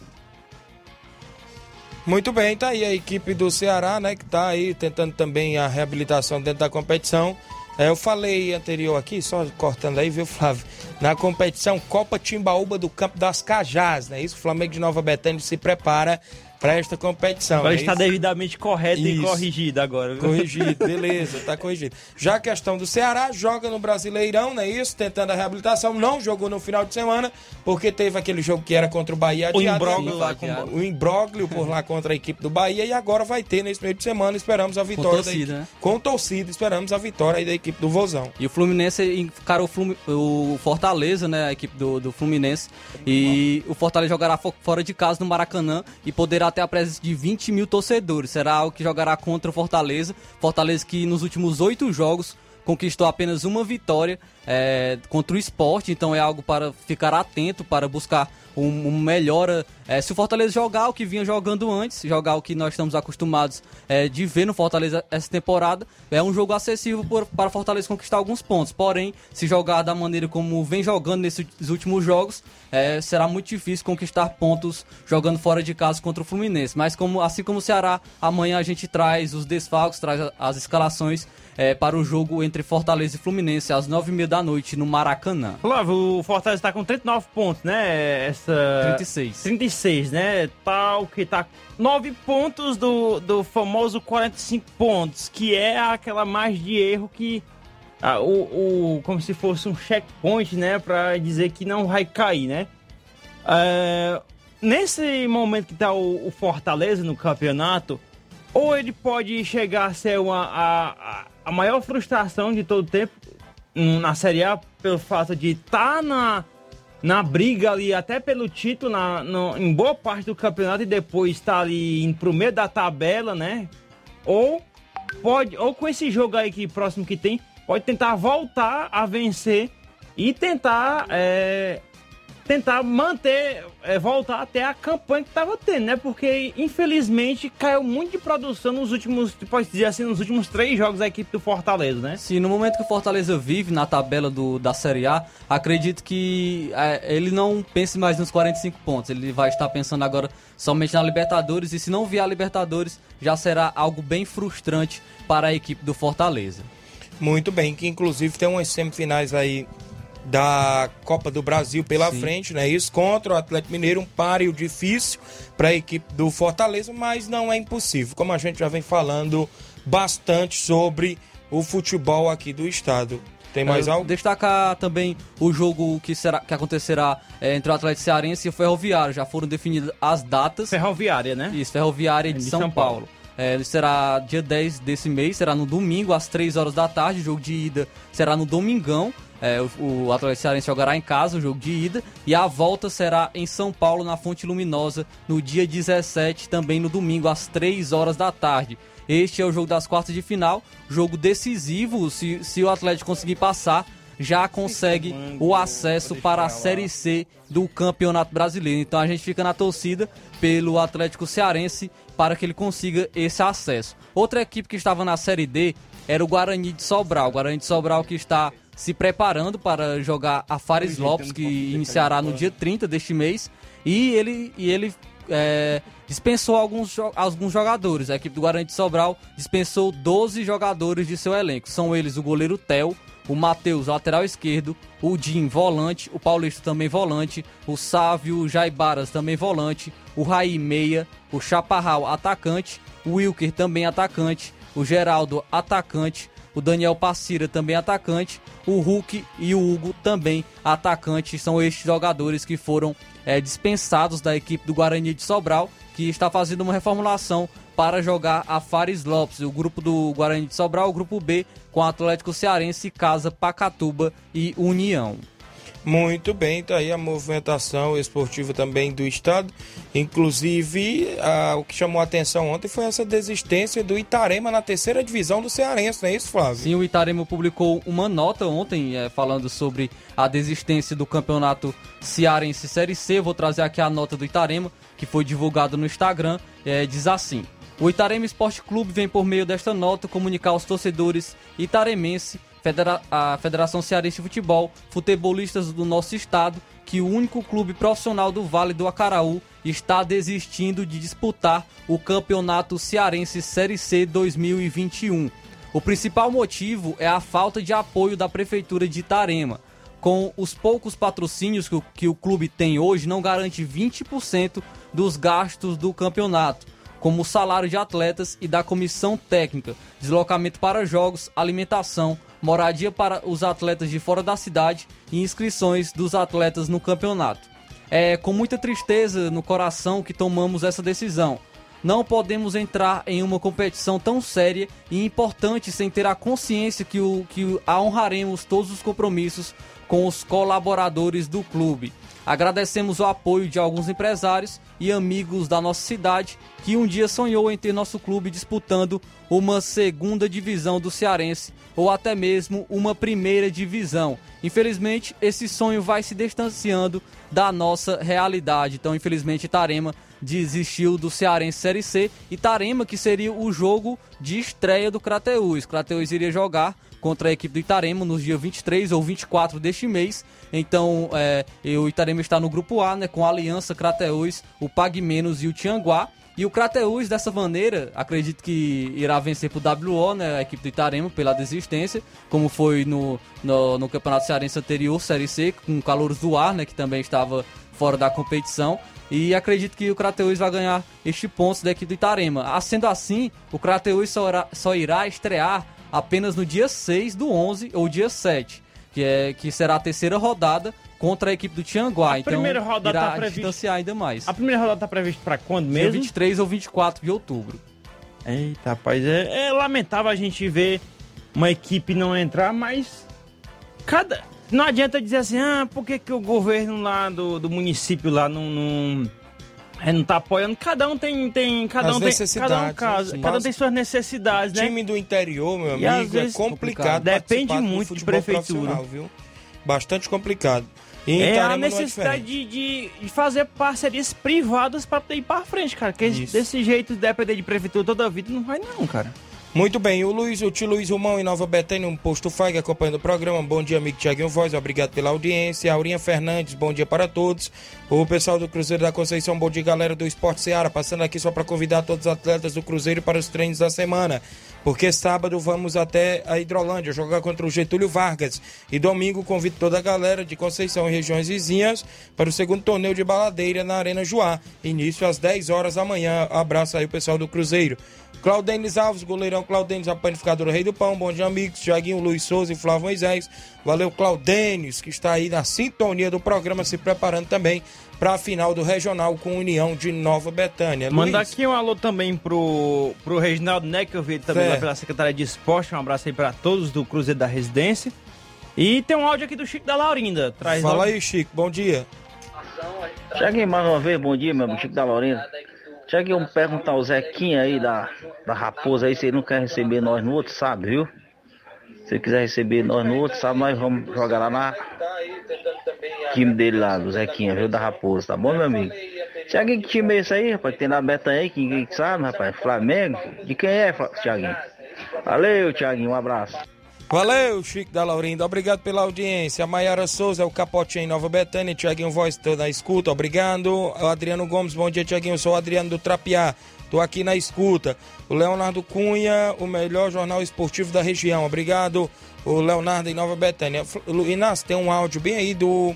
Muito bem, tá aí a equipe do Ceará, né, que tá aí tentando também a reabilitação dentro da competição. É, eu falei anterior aqui, só cortando aí, viu, Flávio? Na competição Copa Timbaúba do Campo das Cajás, né? Isso, o Flamengo de Nova Betânia se prepara para esta competição. Agora né? está devidamente correto Isso. e corrigido agora. Viu? Corrigido, beleza, está corrigido. Já a questão do Ceará, joga no Brasileirão, né? Isso, tentando a reabilitação, não jogou no final de semana, porque teve aquele jogo que era contra o Bahia adiado. O imbróglio lá com... O imbróglio por lá contra a equipe do Bahia e agora vai ter nesse meio de semana, esperamos a vitória. Com torcida, né? Com torcida, esperamos a vitória aí da equipe do Vozão. E o Fluminense encarou o Fortaleza, né? A equipe do, do Fluminense. E o Fortaleza jogará fora de casa no Maracanã e poderá ter a presença de 20 20 mil torcedores. Será algo que jogará contra o Fortaleza. Fortaleza que nos últimos oito jogos conquistou apenas uma vitória é, contra o esporte, então é algo para ficar atento, para buscar um, um melhora. É, se o Fortaleza jogar o que vinha jogando antes, jogar o que nós estamos acostumados é, de ver no Fortaleza essa temporada, é um jogo acessível por, para o Fortaleza conquistar alguns pontos. Porém, se jogar da maneira como vem jogando nesses últimos jogos, é, será muito difícil conquistar pontos jogando fora de casa contra o Fluminense. Mas como assim como o Ceará, amanhã a gente traz os desfalques, traz as escalações é, para o jogo entre Fortaleza e Fluminense às 9h30 da noite no Maracanã. Flávio, o Fortaleza está com 39 pontos, né? Essa... 36. 36, né? Tal que tá 9 pontos do, do famoso 45 pontos, que é aquela margem de erro que. Ah, o, o, como se fosse um checkpoint, né? Para dizer que não vai cair, né? É, nesse momento que tá o, o Fortaleza no campeonato, ou ele pode chegar a ser uma, a, a maior frustração de todo tempo na Série A pelo fato de estar tá na, na briga ali, até pelo título, na, no, em boa parte do campeonato e depois estar tá ali indo pro meio da tabela, né? Ou pode, ou com esse jogo aí que próximo que tem, pode tentar voltar a vencer e tentar é, tentar manter, é, voltar até a campanha que estava tendo, né? Porque infelizmente caiu muito de produção nos últimos, pode dizer assim, nos últimos três jogos da equipe do Fortaleza, né? Sim, no momento que o Fortaleza vive na tabela do, da Série A, acredito que é, ele não pense mais nos 45 pontos. Ele vai estar pensando agora somente na Libertadores e se não vier a Libertadores, já será algo bem frustrante para a equipe do Fortaleza. Muito bem, que inclusive tem umas semifinais aí da Copa do Brasil pela Sim. frente, né? Isso contra o Atlético Mineiro, um páreo difícil para a equipe do Fortaleza, mas não é impossível. Como a gente já vem falando bastante sobre o futebol aqui do estado. Tem mais É, algo? Destacar também o jogo que, será, que acontecerá é, entre o Atlético Cearense e o Ferroviário. Já foram definidas as datas. Ferroviária, né? Isso, Ferroviária de, De São, São Paulo. Paulo. É, será dia 10 desse mês, será no domingo, às 3 horas da tarde. O jogo de ida será no domingão. É, o, o Atlético Cearense jogará em casa o jogo de ida. E a volta será em São Paulo, na Fonte Luminosa, no dia 17, também no domingo, às 3 horas da tarde. Este é o jogo das quartas de final, jogo decisivo. Se, se o Atlético conseguir passar, já consegue o acesso para a Série C do Campeonato Brasileiro. Então a gente fica na torcida pelo Atlético Cearense para que ele consiga esse acesso. Outra equipe que estava na Série D era o Guarani de Sobral. O Guarani de Sobral que está se preparando para jogar a Fares Lopes, que iniciará no dia 30 deste mês. E ele, e ele é, dispensou alguns, alguns jogadores. A equipe do Guarani de Sobral dispensou 12 jogadores de seu elenco. São eles o goleiro Tel, o Matheus, lateral esquerdo, o Jim, volante, o Paulista também volante, o Sávio, o Jaibaras também volante, o Raí meia, o Chaparral atacante, o Wilker também atacante, o Geraldo atacante, o Daniel Passira também atacante, o Hulk e o Hugo também atacante. São estes jogadores que foram é, dispensados da equipe do Guarani de Sobral, que está fazendo uma reformulação para jogar a Fares Lopes. O grupo do Guarani de Sobral, o grupo B, com Atlético Cearense, Casa, Pacatuba e União. Muito bem, tá aí a movimentação esportiva também do estado. Inclusive, a- o que chamou a atenção ontem foi essa desistência do Itarema na terceira divisão do Cearense, não é isso, Flávio? Sim, o Itarema publicou uma nota ontem é, falando sobre a desistência do campeonato Cearense Série C. Vou trazer aqui a nota do Itarema, que foi divulgada no Instagram. É, diz assim: O Itarema Esporte Clube vem por meio desta nota comunicar aos torcedores itaremense, Federa- a Federação Cearense de Futebol, futebolistas do nosso estado, que o único clube profissional do Vale do Acaraú está desistindo de disputar o Campeonato Cearense Série C 2021. O principal motivo é a falta de apoio da Prefeitura de Itarema. Com os poucos patrocínios que o, que o clube tem hoje, não garante 20% dos gastos do campeonato, como o salário de atletas e da comissão técnica, deslocamento para jogos, alimentação, moradia para os atletas de fora da cidade e inscrições dos atletas no campeonato. É com muita tristeza no coração que tomamos essa decisão. Não podemos entrar em uma competição tão séria e importante sem ter a consciência que, o, que a honraremos todos os compromissos com os colaboradores do clube. Agradecemos o apoio de alguns empresários e amigos da nossa cidade que um dia sonhou em ter nosso clube disputando uma segunda divisão do Cearense ou até mesmo uma primeira divisão. Infelizmente, esse sonho vai se distanciando da nossa realidade. Então, infelizmente, Itarema desistiu do Cearense Série C. Itarema, que seria o jogo de estreia do Crateus. Crateus iria jogar contra a equipe do Itarema nos dias 23 ou 24 deste mês. Então, é, e o Itarema está no grupo A, né, com a Aliança, Crateus, o Pag Menos e o Tianguá. E o Crateus, dessa maneira, acredito que irá vencer pro WO, né, a equipe do Itarema, pela desistência, como foi no, no, no Campeonato Cearense anterior, Série C, com o Calouros do Ar, né, que também estava fora da competição. E acredito que o Crateus vai ganhar este ponto da equipe do Itarema. Ah, Sendo assim, o Crateus só, irá- só irá estrear apenas no dia 6 do 11 ou dia 7, que, é, que será a terceira rodada contra a equipe do Tianguá. então, primeira rodada irá tá prevista- distanciar ainda mais. A primeira rodada tá prevista pra quando Dia mesmo? 23 ou 24 de outubro. Eita, rapaz, é, é lamentável a gente ver uma equipe não entrar, mas cada não adianta dizer assim, ah, por que, que o governo lá do, do município lá não, não, é, não tá apoiando? Cada um tem, tem cada As um tem, cada um, necessidades, casa, né? cada um tem suas necessidades, né? Time do interior, meu amigo, é complicado. Depende muito de prefeitura. Viu? Bastante complicado. E É a é necessidade de, de, de fazer parcerias privadas poder ir pra frente, cara. Porque Isso. desse jeito, depender de prefeitura toda a vida, não vai não, cara. Muito bem, o Luiz, o tio Luiz Romão em Nova Betânia, um posto FAG acompanhando o programa. Bom dia, amigo Tiaguinho Voz, obrigado pela audiência. Aurinha Fernandes, bom dia para todos. O pessoal do Cruzeiro da Conceição, bom dia, galera do Esporte Seara. Passando aqui só para convidar todos os atletas do Cruzeiro para os treinos da semana. Porque sábado vamos até a Hidrolândia jogar contra o Getúlio Vargas. E domingo convido toda a galera de Conceição e regiões vizinhas para o segundo torneio de baladeira na Arena Joá. Início às 10 horas da manhã. Abraço aí o pessoal do Cruzeiro. Claudenis Alves, goleirão João Claudênis, a panificadora Rei do Pão. Bom dia, amigos. Tiaguinho, Luiz Souza e Flávio Moisés. Valeu, Claudênis, que está aí na sintonia do programa, se preparando também para a final do Regional com União de Nova Betânia. Manda Luiz, aqui um alô também pro, pro Reginaldo Neck, que eu vi também lá pela Secretaria de Esporte. Um abraço aí pra todos do Cruzeiro da Residência. E tem um áudio aqui do Chico da Laurinda. Traz fala logo- aí, Chico. Bom dia. Cheguei mais uma vez, bom dia, meu amigo Chico da Lorena. Cheguei um perguntar ao Zequinha aí da, da Raposa aí, se ele não quer receber nós no outro sábado, viu? Se ele quiser receber nós no outro sábado, nós vamos jogar lá na time dele lá, do Zequinha, viu? Da Raposa, tá bom, meu amigo? Tiaguinho, que time é esse aí, rapaz? Que tem na Betanha aí, que ninguém sabe, rapaz? Flamengo? De quem é, Tiaguinho? Valeu, Tiaguinho, um abraço. Valeu, Chico da Laurinda. Obrigado pela audiência. Maiara Souza, o Capotinho em Nova Betânia. Tiaguinho Voz, tô na escuta. Obrigado. O Adriano Gomes, bom dia, Tiaguinho. Sou o Adriano do Trapiá. Tô aqui na escuta. O Leonardo Cunha, o melhor jornal esportivo da região. Obrigado. O Leonardo em Nova Betânia. Inácio, tem um áudio bem aí do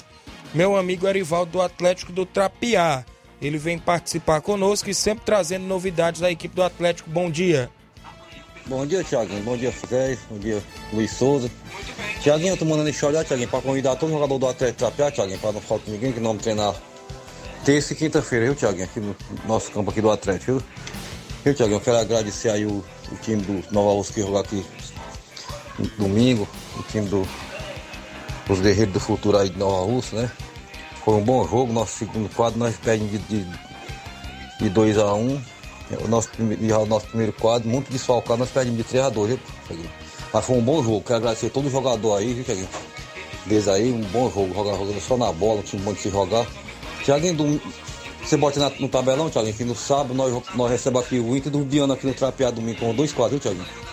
meu amigo Erivaldo do Atlético do Trapiá. Ele vem participar conosco e sempre trazendo novidades da equipe do Atlético. Bom dia. Bom dia, Thiaguinho. Bom dia, Fidel. Bom dia, Luiz Souza. Tiaguinho, eu tô mandando esse olhar, Tiaguinho, pra convidar todo jogador do Atlético Trapear, Tiaguinho, pra não faltar ninguém que não treinar terça e quinta-feira, viu, Tiaguinho, aqui no nosso campo aqui do Atlético, viu? Viu, eu quero agradecer aí o, o time do Nova Rússia que jogou aqui domingo, o time do, dos Guerreiros do Futuro aí de Nova Rússia, né? Foi um bom jogo, nosso segundo quadro, nós perdemos de, de, de 2 a 1 o nosso, o nosso primeiro quadro, muito desfalcado, nós perdemos de 3 a 2 viu? Mas foi um bom jogo, quero agradecer todo jogador aí, viu, Tiaguinho? Desde aí, um bom jogo, jogando, jogando só na bola, um time bom de se jogar. Tiaguinho, dom- você bota na- no tabelão, Tiaguinho, que no sábado nós, nós recebemos aqui o Inter do Biano aqui no Trapeado domingo com dois quadros, viu, Tiaguinho?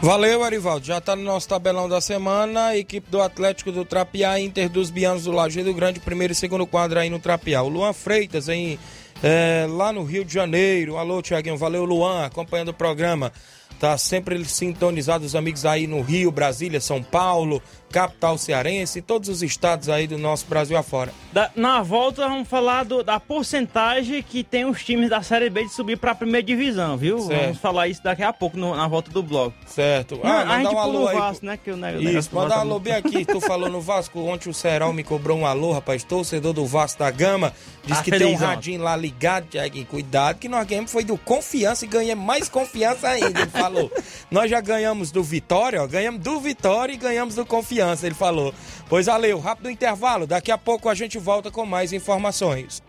Valeu, Arivaldo. Já tá no nosso tabelão da semana. Equipe do Atlético do Trapiá, Inter dos Bianos do Lajeado Grande, primeiro e segundo quadro aí no Trapiá. O Luan Freitas, aí, é, lá no Rio de Janeiro. Alô, Tiaguinho. Valeu, Luan, acompanhando o programa. Tá sempre sintonizado os amigos aí no Rio, Brasília, São Paulo, capital cearense, todos os estados aí do nosso Brasil afora. Da- na volta vamos falar do- da porcentagem que tem os times da Série B de subir pra primeira divisão, viu? Certo. Vamos falar isso daqui a pouco no- na volta do bloco. Certo. Não, Ah, a mandar gente um pula alô o aí Vasco, né? Que o negócio- Isso, mandar um alô bem aqui. Tu falou no Vasco, ontem o Serol me cobrou um alô, rapaz. Torcedor do Vasco da Gama. Diz Tá que tem um radinho lá ligado, Tiaguinho. Cuidado, que nós ganhamos foi do confiança e ganhamos mais confiança ainda. Falou. nós já ganhamos do Vitória, ó. Ganhamos do Vitória e ganhamos do confiança, ele falou. Pois valeu, rápido intervalo. Daqui a pouco a gente volta com mais informações.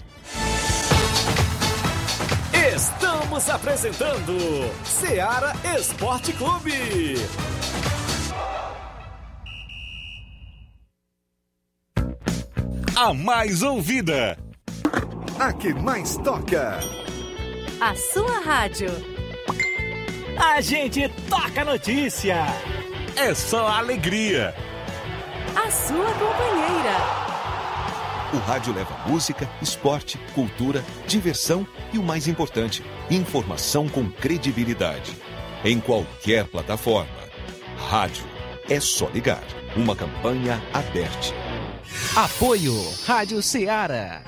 Estamos apresentando Seara Esporte Clube. A mais ouvida. A que mais toca. A sua rádio. A gente toca notícia. É só alegria. A sua companheira. O rádio leva música, esporte, cultura, diversão e o mais importante, informação com credibilidade. Em qualquer plataforma. Rádio. É só ligar. Uma campanha aberta. Apoio Rádio Ceará.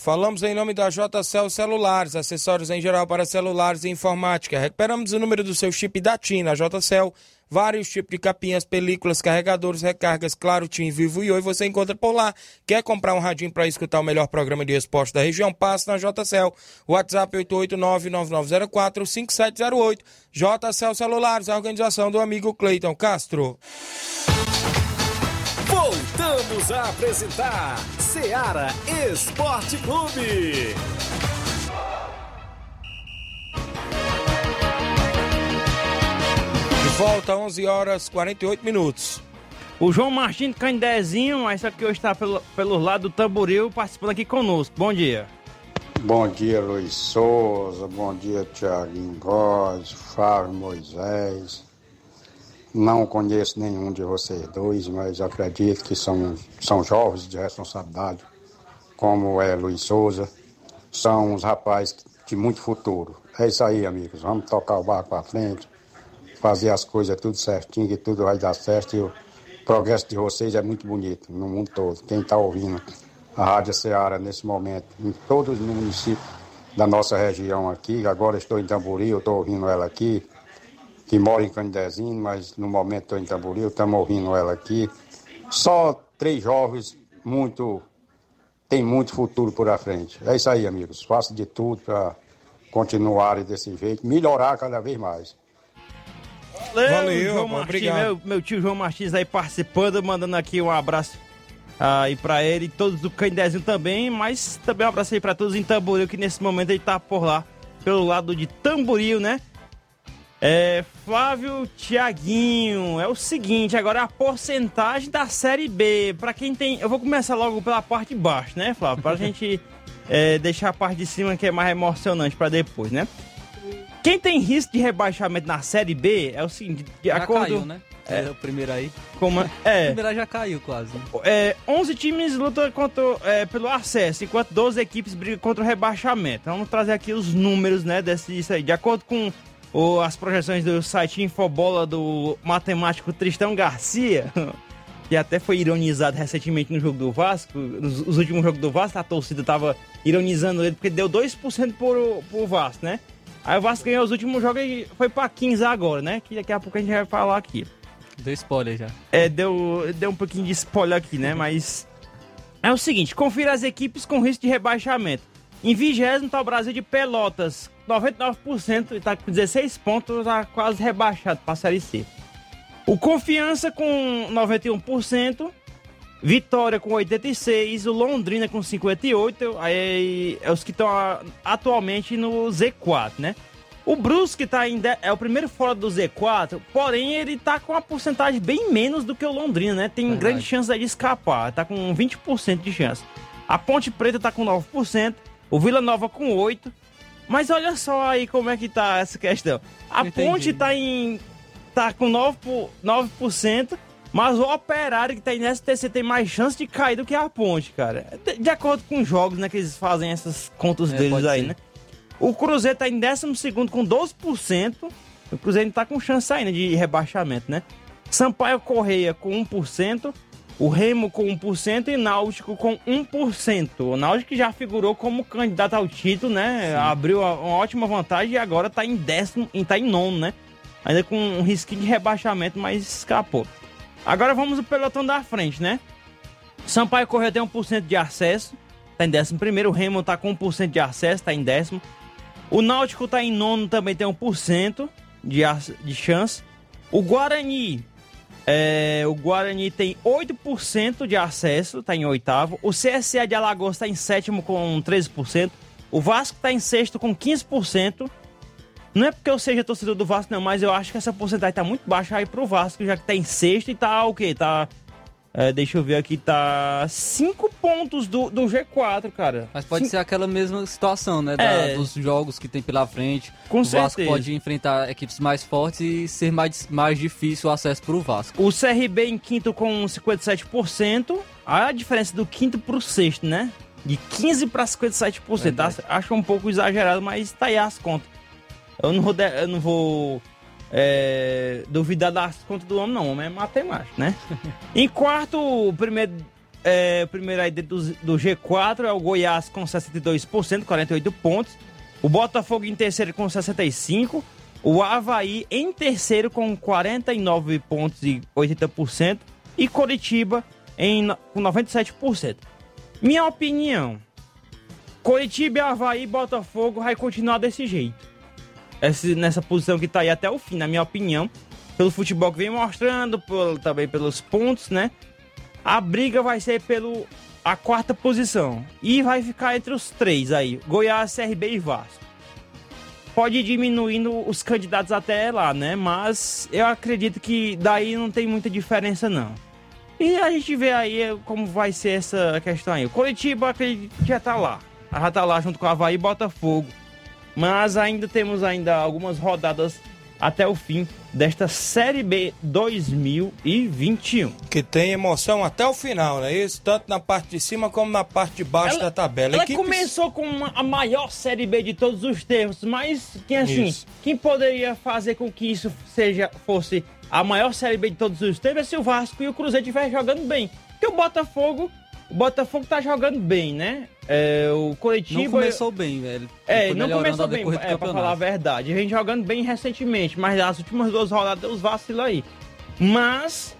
Falamos em nome da JCL Celulares, acessórios em geral para celulares e informática. Recuperamos o número do seu chip da TIM na JCL. Vários tipos de capinhas, películas, carregadores, recargas, claro, TIM, Vivo e Oi, você encontra por lá. Quer comprar um radinho para escutar o melhor programa de esporte da região? Passa na JCL. WhatsApp 889-9904-5708. JCL Celulares, a organização do amigo Cleiton Castro. Voltamos a apresentar Seara Esporte Clube. De volta, 11 horas 48 minutos. O João Martins Candezinho, mas só que hoje está pelo, pelo lado do Tamboril, participando aqui conosco. Bom dia. Bom dia, Luiz Souza. Bom dia, Tiaguinho Góes, Fábio Moisés. Não conheço nenhum de vocês dois, mas acredito que são, são jovens de responsabilidade, como é Luiz Souza. São uns rapazes de muito futuro. É isso aí, amigos. Vamos tocar o barco para frente, fazer as coisas tudo certinho, que tudo vai dar certo. E o progresso de vocês é muito bonito no mundo todo. Quem está ouvindo a Rádio Ceará nesse momento, em todos os municípios da nossa região aqui. Agora estou em Tamboril, estou ouvindo ela aqui, que mora em Candezinho, mas no momento estou em Tamboril, estamos ouvindo ela aqui. Só três jovens muito tem muito futuro por à frente. É isso aí, amigos. Faço de tudo para continuarem desse jeito, melhorar cada vez mais. Valeu, Valeu, João Martins, obrigado. meu, meu tio João Martins aí participando, mandando aqui um abraço aí pra ele e todos do Candezinho também, mas também um abraço aí pra todos em Tamboril, que nesse momento ele tá por lá, pelo lado de Tamboril, né? É, Flávio Tiaguinho, é o seguinte, agora a porcentagem da Série B, pra quem tem, eu vou começar logo pela parte de baixo, né, Flávio, pra gente é, deixar a parte de cima que é mais emocionante pra depois, né? Quem tem risco de rebaixamento na Série B é o seguinte, de Já acordo... caiu, né? É, o primeiro aí. Como é? O é primeiro aí já caiu quase. é, 11 times lutam contra, é, pelo acesso, enquanto 12 equipes brigam contra o rebaixamento. Então, Vamos trazer aqui os números, né, desse, disso aí. De acordo com o- as projeções do site Infobola do matemático Tristão Garcia, que até foi ironizado recentemente no jogo do Vasco, nos, nos últimos jogos do Vasco, a torcida tava ironizando ele porque deu 2% por, por Vasco, né? Aí o Vasco ganhou os últimos jogos e foi pra 15 agora, né? Que daqui a pouco a gente vai falar aqui. Deu spoiler já. É, deu, deu um pouquinho de spoiler aqui, né? Mas. É o seguinte: confira as equipes com risco de rebaixamento. Em vigésimo tá o Brasil de Pelotas, 99%, e tá com 16 pontos, tá quase rebaixado pra Série C. O Confiança com 91%, Vitória com 86%, o Londrina com 58%, aí é os que estão atualmente no Z4, né? O Brusque tá em é o primeiro fora do Z4, porém ele tá com uma porcentagem bem menos do que o Londrina, né? Tem grande chance de escapar, tá com 20% de chance. A Ponte Preta tá com 9%, o Vila Nova com 8%. Mas olha só aí como é que tá essa questão. A Entendi. Ponte tá em tá com 9%, por- 9% mas o Operário que tá em STC tem mais chance de cair do que a Ponte, cara. De, de acordo com os jogos, né, que eles fazem essas contas É, deles aí, ser. né? O Cruzeiro tá em 12 com 12%. O Cruzeiro tá com chance ainda de rebaixamento, né? Sampaio Correia com 1%. O Remo com 1% e Náutico com 1%. O Náutico já figurou como candidato ao título, né? Abriu a- uma ótima vantagem e agora tá em décimo, tá em nono, né? Ainda com um risquinho de rebaixamento, mas escapou. Agora vamos ao pelotão da frente, né? Sampaio Correia tem 1% de acesso, tá em décimo primeiro. O Remo tá com 1% de acesso, tá em décimo. O Náutico tá em nono, também tem 1% de, de chance. O Guarani, é, o Guarani tem 8% de acesso, tá em oitavo. O CSA de Alagoas tá em sétimo com 13%. O Vasco tá em sexto com 15%. Não é porque eu seja torcedor do Vasco, não, mas eu acho que essa porcentagem tá muito baixa aí pro Vasco, já que tá em sexto e tá o quê? Tá. É, deixa eu ver aqui, tá 5 pontos do, do G4, cara. Mas pode Cinco- ser aquela mesma situação, né? da- É. dos jogos que tem pela frente. Com o Vasco certeza. pode enfrentar equipes mais fortes e ser mais, mais difícil o acesso pro Vasco. O CRB em quinto com 57%. A diferença do quinto pro sexto, né? De 15 para 57%. Tá? Acho um pouco exagerado, mas tá aí as contas. Eu não vou, eu não vou é, duvidar das contas do homem, não. O homem é matemático, né? em quarto, o primeiro, é, o primeiro aí do, do G4 é o Goiás com 62%, 48 pontos. O Botafogo em terceiro com 65%. O Havaí em terceiro com 49 pontos e 80%. E Coritiba em, com 97%. Minha opinião, Coritiba, Havaí e Botafogo vai continuar desse jeito. Esse- nessa posição que tá aí até o fim, na minha opinião. Pelo futebol que vem mostrando, por- também pelos pontos, né? A briga vai ser pelo a quarta posição. E vai ficar entre os três aí: Goiás, CRB e Vasco. Pode ir diminuindo os candidatos até lá, né? Mas eu acredito que daí não tem muita diferença, não. E a gente vê aí como vai ser essa questão aí. O Curitiba acredito que já tá lá. Já tá lá junto com o Havaí e Botafogo. Mas ainda temos ainda algumas rodadas até o fim desta Série B 2021. Que tem emoção até o final, né? Isso tanto na parte de cima como na parte de baixo da tabela. Ela Equipes- começou com uma- a maior Série B de todos os tempos, mas quem assim, Isso. quem poderia fazer com que isso seja fosse a maior Série B de todos os tempos é se o Vasco e o Cruzeiro estiverem jogando bem. Porque o Botafogo, o Botafogo tá jogando bem, né? É, o Coritiba... Não começou bem, velho. É, não começou bem, é, pra falar a verdade. A gente jogando bem recentemente, mas as últimas duas rodadas deu os vacilos aí. Mas,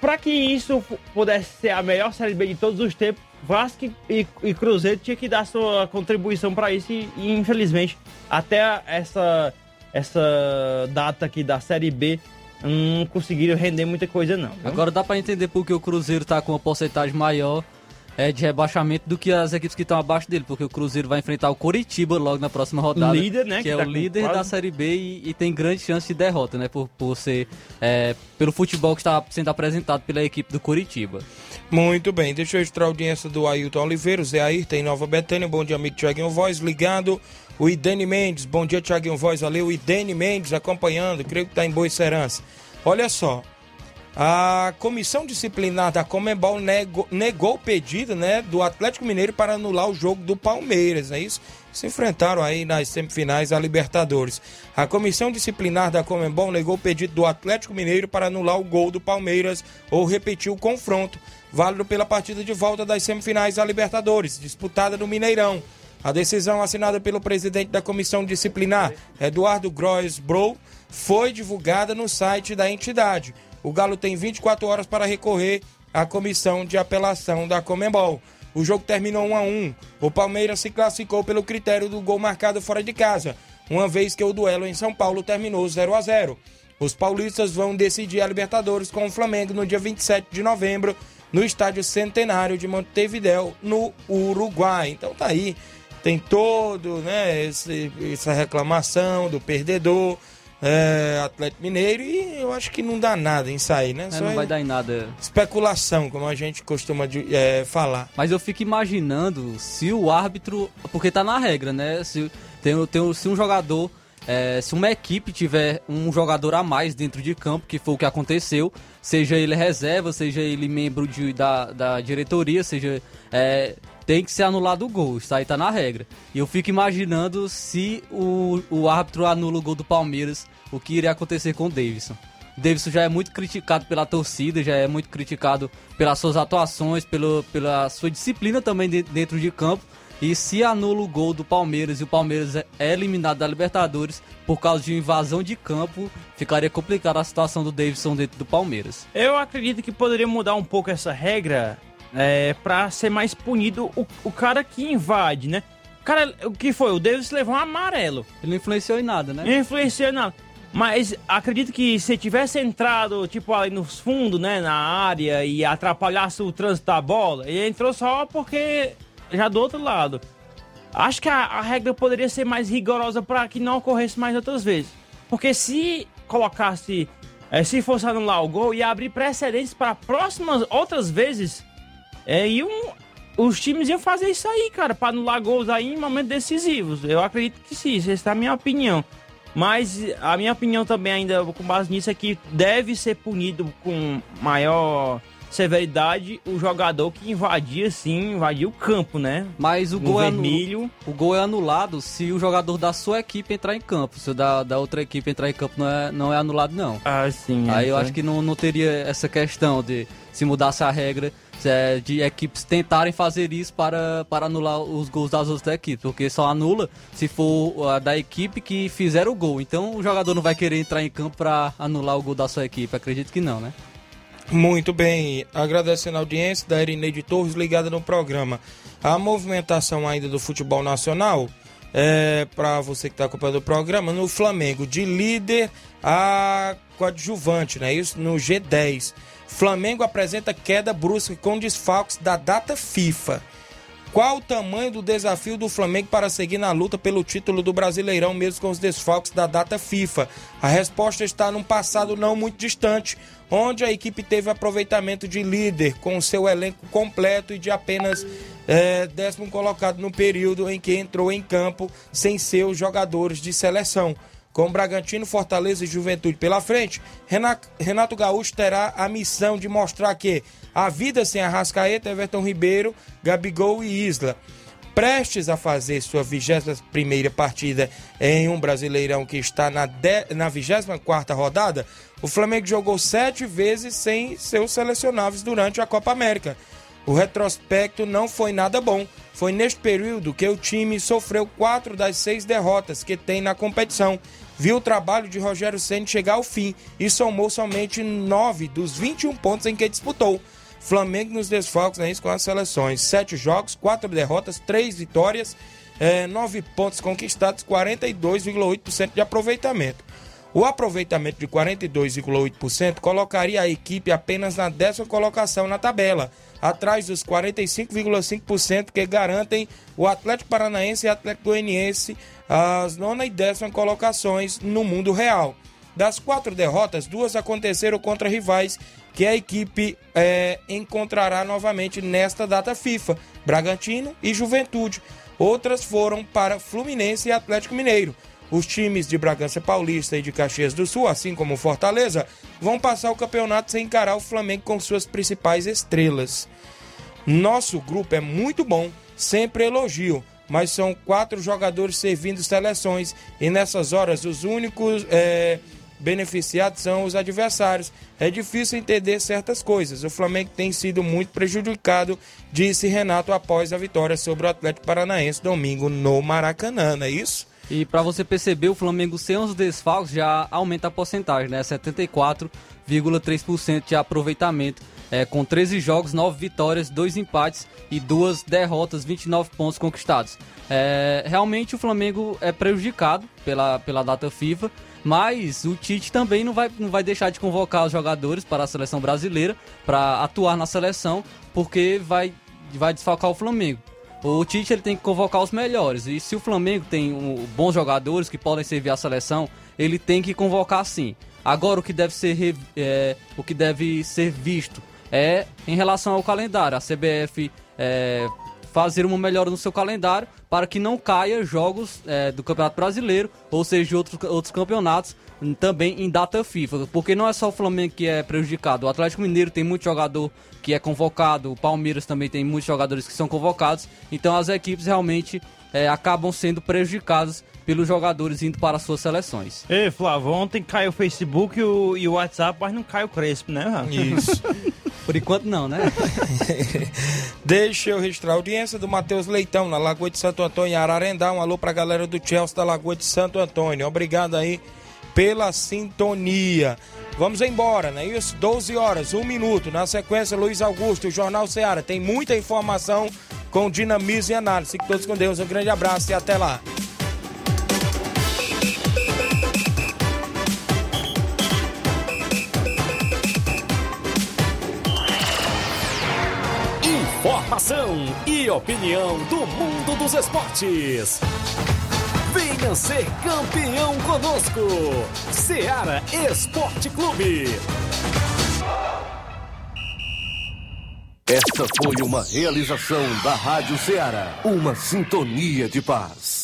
pra que isso pudesse ser a melhor Série B de todos os tempos, Vasco e, e Cruzeiro tinha que dar sua contribuição pra isso e, e, infelizmente, até essa, essa data aqui da Série B, não conseguiram render muita coisa não. viu? Agora dá pra entender porque o Cruzeiro tá com uma porcentagem maior é, de rebaixamento do que as equipes que estão abaixo dele, porque o Cruzeiro vai enfrentar o Coritiba logo na próxima rodada. Líder, né, Que, que é tá o líder quase- da Série B e, e tem grande chance de derrota, né? Por, por ser. é, pelo futebol que está sendo apresentado pela equipe do Coritiba. Muito bem, deixa eu registrar a audiência do Ailton Oliveira, o Zé Ayrton em Nova Betânia, bom dia amigo Tiaguinho Voz, ligado, o Idene Mendes, bom dia Tiaguinho Voz, valeu, o Idene Mendes acompanhando, creio que está em Boa Serança. Olha só, a comissão disciplinar da Comembol negou, negou o pedido né, do Atlético Mineiro para anular o jogo do Palmeiras, é isso? Se enfrentaram aí nas semifinais da Libertadores. A comissão disciplinar da Comembol negou o pedido do Atlético Mineiro para anular o gol do Palmeiras ou repetir o confronto, válido pela partida de volta das semifinais da Libertadores, disputada no Mineirão. A decisão assinada pelo presidente da comissão disciplinar, Eduardo Groes Bro, foi divulgada no site da entidade. O Galo tem 24 horas para recorrer à comissão de apelação da Comembol. O jogo terminou 1 a 1. O Palmeiras se classificou pelo critério do gol marcado fora de casa, uma vez que o duelo em São Paulo terminou 0 a 0. Os paulistas vão decidir a Libertadores com o Flamengo no dia 27 de novembro, no estádio Centenário de Montevidéu, no Uruguai. Então tá aí, tem todo, né, esse- essa reclamação do perdedor, é, Atlético Mineiro, e eu acho que não dá nada em sair, né? É, não é vai dar em nada. especulação, como a gente costuma de- é, falar. Mas eu fico imaginando se o árbitro. Porque tá na regra, né? Se, tem, tem, se um jogador. é, se uma equipe tiver um jogador a mais dentro de campo, que foi o que aconteceu, seja ele reserva, seja ele membro de- da, da diretoria, seja. é, tem que ser anulado o gol, isso aí tá na regra. E eu fico imaginando se o, o árbitro anula o gol do Palmeiras, o que iria acontecer com o Davidson. Davidson já é muito criticado pela torcida, já é muito criticado pelas suas atuações, pelo, pela sua disciplina também de- dentro de campo. E se anula o gol do Palmeiras e o Palmeiras é é eliminado da Libertadores por causa de invasão de campo, ficaria complicada a situação do Davidson dentro do Palmeiras. Eu acredito que poderia mudar um pouco essa regra é, para ser mais punido o, o cara que invade, né? O cara, o que foi? O Davis levou um amarelo. Ele não influenciou em nada, né? Não influenciou em nada. Mas acredito que se tivesse entrado, tipo, ali nos fundos, né, na área e atrapalhasse o trânsito da bola, ele entrou só porque já do outro lado. Acho que a, a regra poderia ser mais rigorosa para que não ocorresse mais outras vezes. Porque se colocasse, eh, se fosse anular o gol, ia abrir precedentes para próximas outras vezes. É, e um, os times iam fazer isso aí, cara, para anular gols aí em momentos decisivos. Eu acredito que sim, essa é a minha opinião. Mas a minha opinião também, ainda com base nisso, é que deve ser punido com maior severidade o jogador que invadia, sim, invadia o campo, né? Mas o No gol, é vermelho. o gol é anulado se o jogador da sua equipe entrar em campo. Se o da, da outra equipe entrar em campo não é, não é anulado, não. Ah, sim. Aí é, eu acho que não, não teria essa questão de se mudasse a regra é, de equipes tentarem fazer isso para, para anular os gols das outras equipes, porque só anula se for a da equipe que fizer o gol. Então o jogador não vai querer entrar em campo para anular o gol da sua equipe. Acredito que não, né? Muito bem, agradecendo a audiência da Erineide Torres ligada no programa. A movimentação ainda do futebol nacional, é, para você que está acompanhando o programa, no Flamengo, de líder a coadjuvante, né? Isso no G10. Flamengo apresenta queda brusca com desfalques da data FIFA. Qual o tamanho do desafio do Flamengo para seguir na luta pelo título do Brasileirão, mesmo com os desfalques da data FIFA? A resposta está num passado não muito distante, onde a equipe teve aproveitamento de líder, com seu elenco completo e de apenas é, décimo colocado no período em que entrou em campo sem seus jogadores de seleção. Com Bragantino, Fortaleza e Juventude pela frente, Renato, Gaúcho terá a missão de mostrar que a vida sem Arrascaeta, Everton Ribeiro, Gabigol e Isla. Prestes a fazer sua 21 partida em um Brasileirão que está na 24 rodada, o Flamengo jogou sete vezes sem seus selecionáveis durante a Copa América. O retrospecto não foi nada bom. Foi neste período que o time sofreu quatro das seis derrotas que tem na competição. Viu o trabalho de Rogério Ceni chegar ao fim e somou somente nove dos 21 pontos em que disputou. Flamengo nos desfalques né, com as seleções. Sete jogos, quatro derrotas, três vitórias, eh, nove pontos conquistados, 42,8% de aproveitamento. O aproveitamento de 42,8% colocaria a equipe apenas na décima colocação na tabela, atrás dos 45,5% que garantem o Atlético Paranaense e Atlético Goianiense as nona e décima colocações no mundo real. Das quatro derrotas, duas aconteceram contra rivais que a equipe é, encontrará novamente nesta data FIFA: Bragantino e Juventude. Outras foram para Fluminense e Atlético Mineiro. Os times de Bragança Paulista e de Caxias do Sul, assim como Fortaleza, vão passar o campeonato sem encarar o Flamengo com suas principais estrelas. Nosso grupo é muito bom, sempre elogio, mas são quatro jogadores servindo seleções e nessas horas os únicos é, beneficiados são os adversários. É difícil entender certas coisas. O Flamengo tem sido muito prejudicado, disse Renato após a vitória sobre o Atlético Paranaense domingo no Maracanã, não é isso? E para você perceber, o Flamengo sem os desfalques já aumenta a porcentagem, né? 74,3% de aproveitamento. É, com 13 jogos, 9 vitórias, 2 empates e 2 derrotas, 29 pontos conquistados. É, realmente o Flamengo é prejudicado pela, pela data FIFA, mas o Tite também não vai, não vai deixar de convocar os jogadores para a seleção brasileira para atuar na seleção, porque vai, vai desfalcar o Flamengo. O Tite ele tem que convocar os melhores. E se o Flamengo tem um, bons jogadores que podem servir à seleção, ele tem que convocar sim. Agora o que deve ser, é, o que deve ser visto é em relação ao calendário. A CBF é, fazer uma melhora no seu calendário para que não caia jogos é, do Campeonato Brasileiro, ou seja, de outros, outros campeonatos, também em data FIFA. Porque não é só o Flamengo que é prejudicado. O Atlético Mineiro tem muito jogador que é convocado, o Palmeiras também tem muitos jogadores que são convocados. Então as equipes realmente é, acabam sendo prejudicadas pelos jogadores indo para suas seleções. Ei, Flávio, ontem caiu o Facebook e o, e o WhatsApp, mas não caiu o Crespo, né? Isso. Por enquanto não, né? Deixa eu registrar a audiência do Matheus Leitão, na Lagoa de Santo Antônio, em Ararendá. Um alô pra galera do Chelsea da Lagoa de Santo Antônio. Obrigado aí pela sintonia. Vamos embora, né? Isso, 12 horas, 1 minuto. Na sequência, Luiz Augusto, o Jornal Ceará. Tem muita informação com dinamismo e análise. Fique todos com Deus. Um grande abraço e até lá. Informação e opinião do mundo dos esportes. Venha ser campeão conosco. Seara Esporte Clube. Esta foi uma realização da Rádio Ceará. Uma sintonia de paz.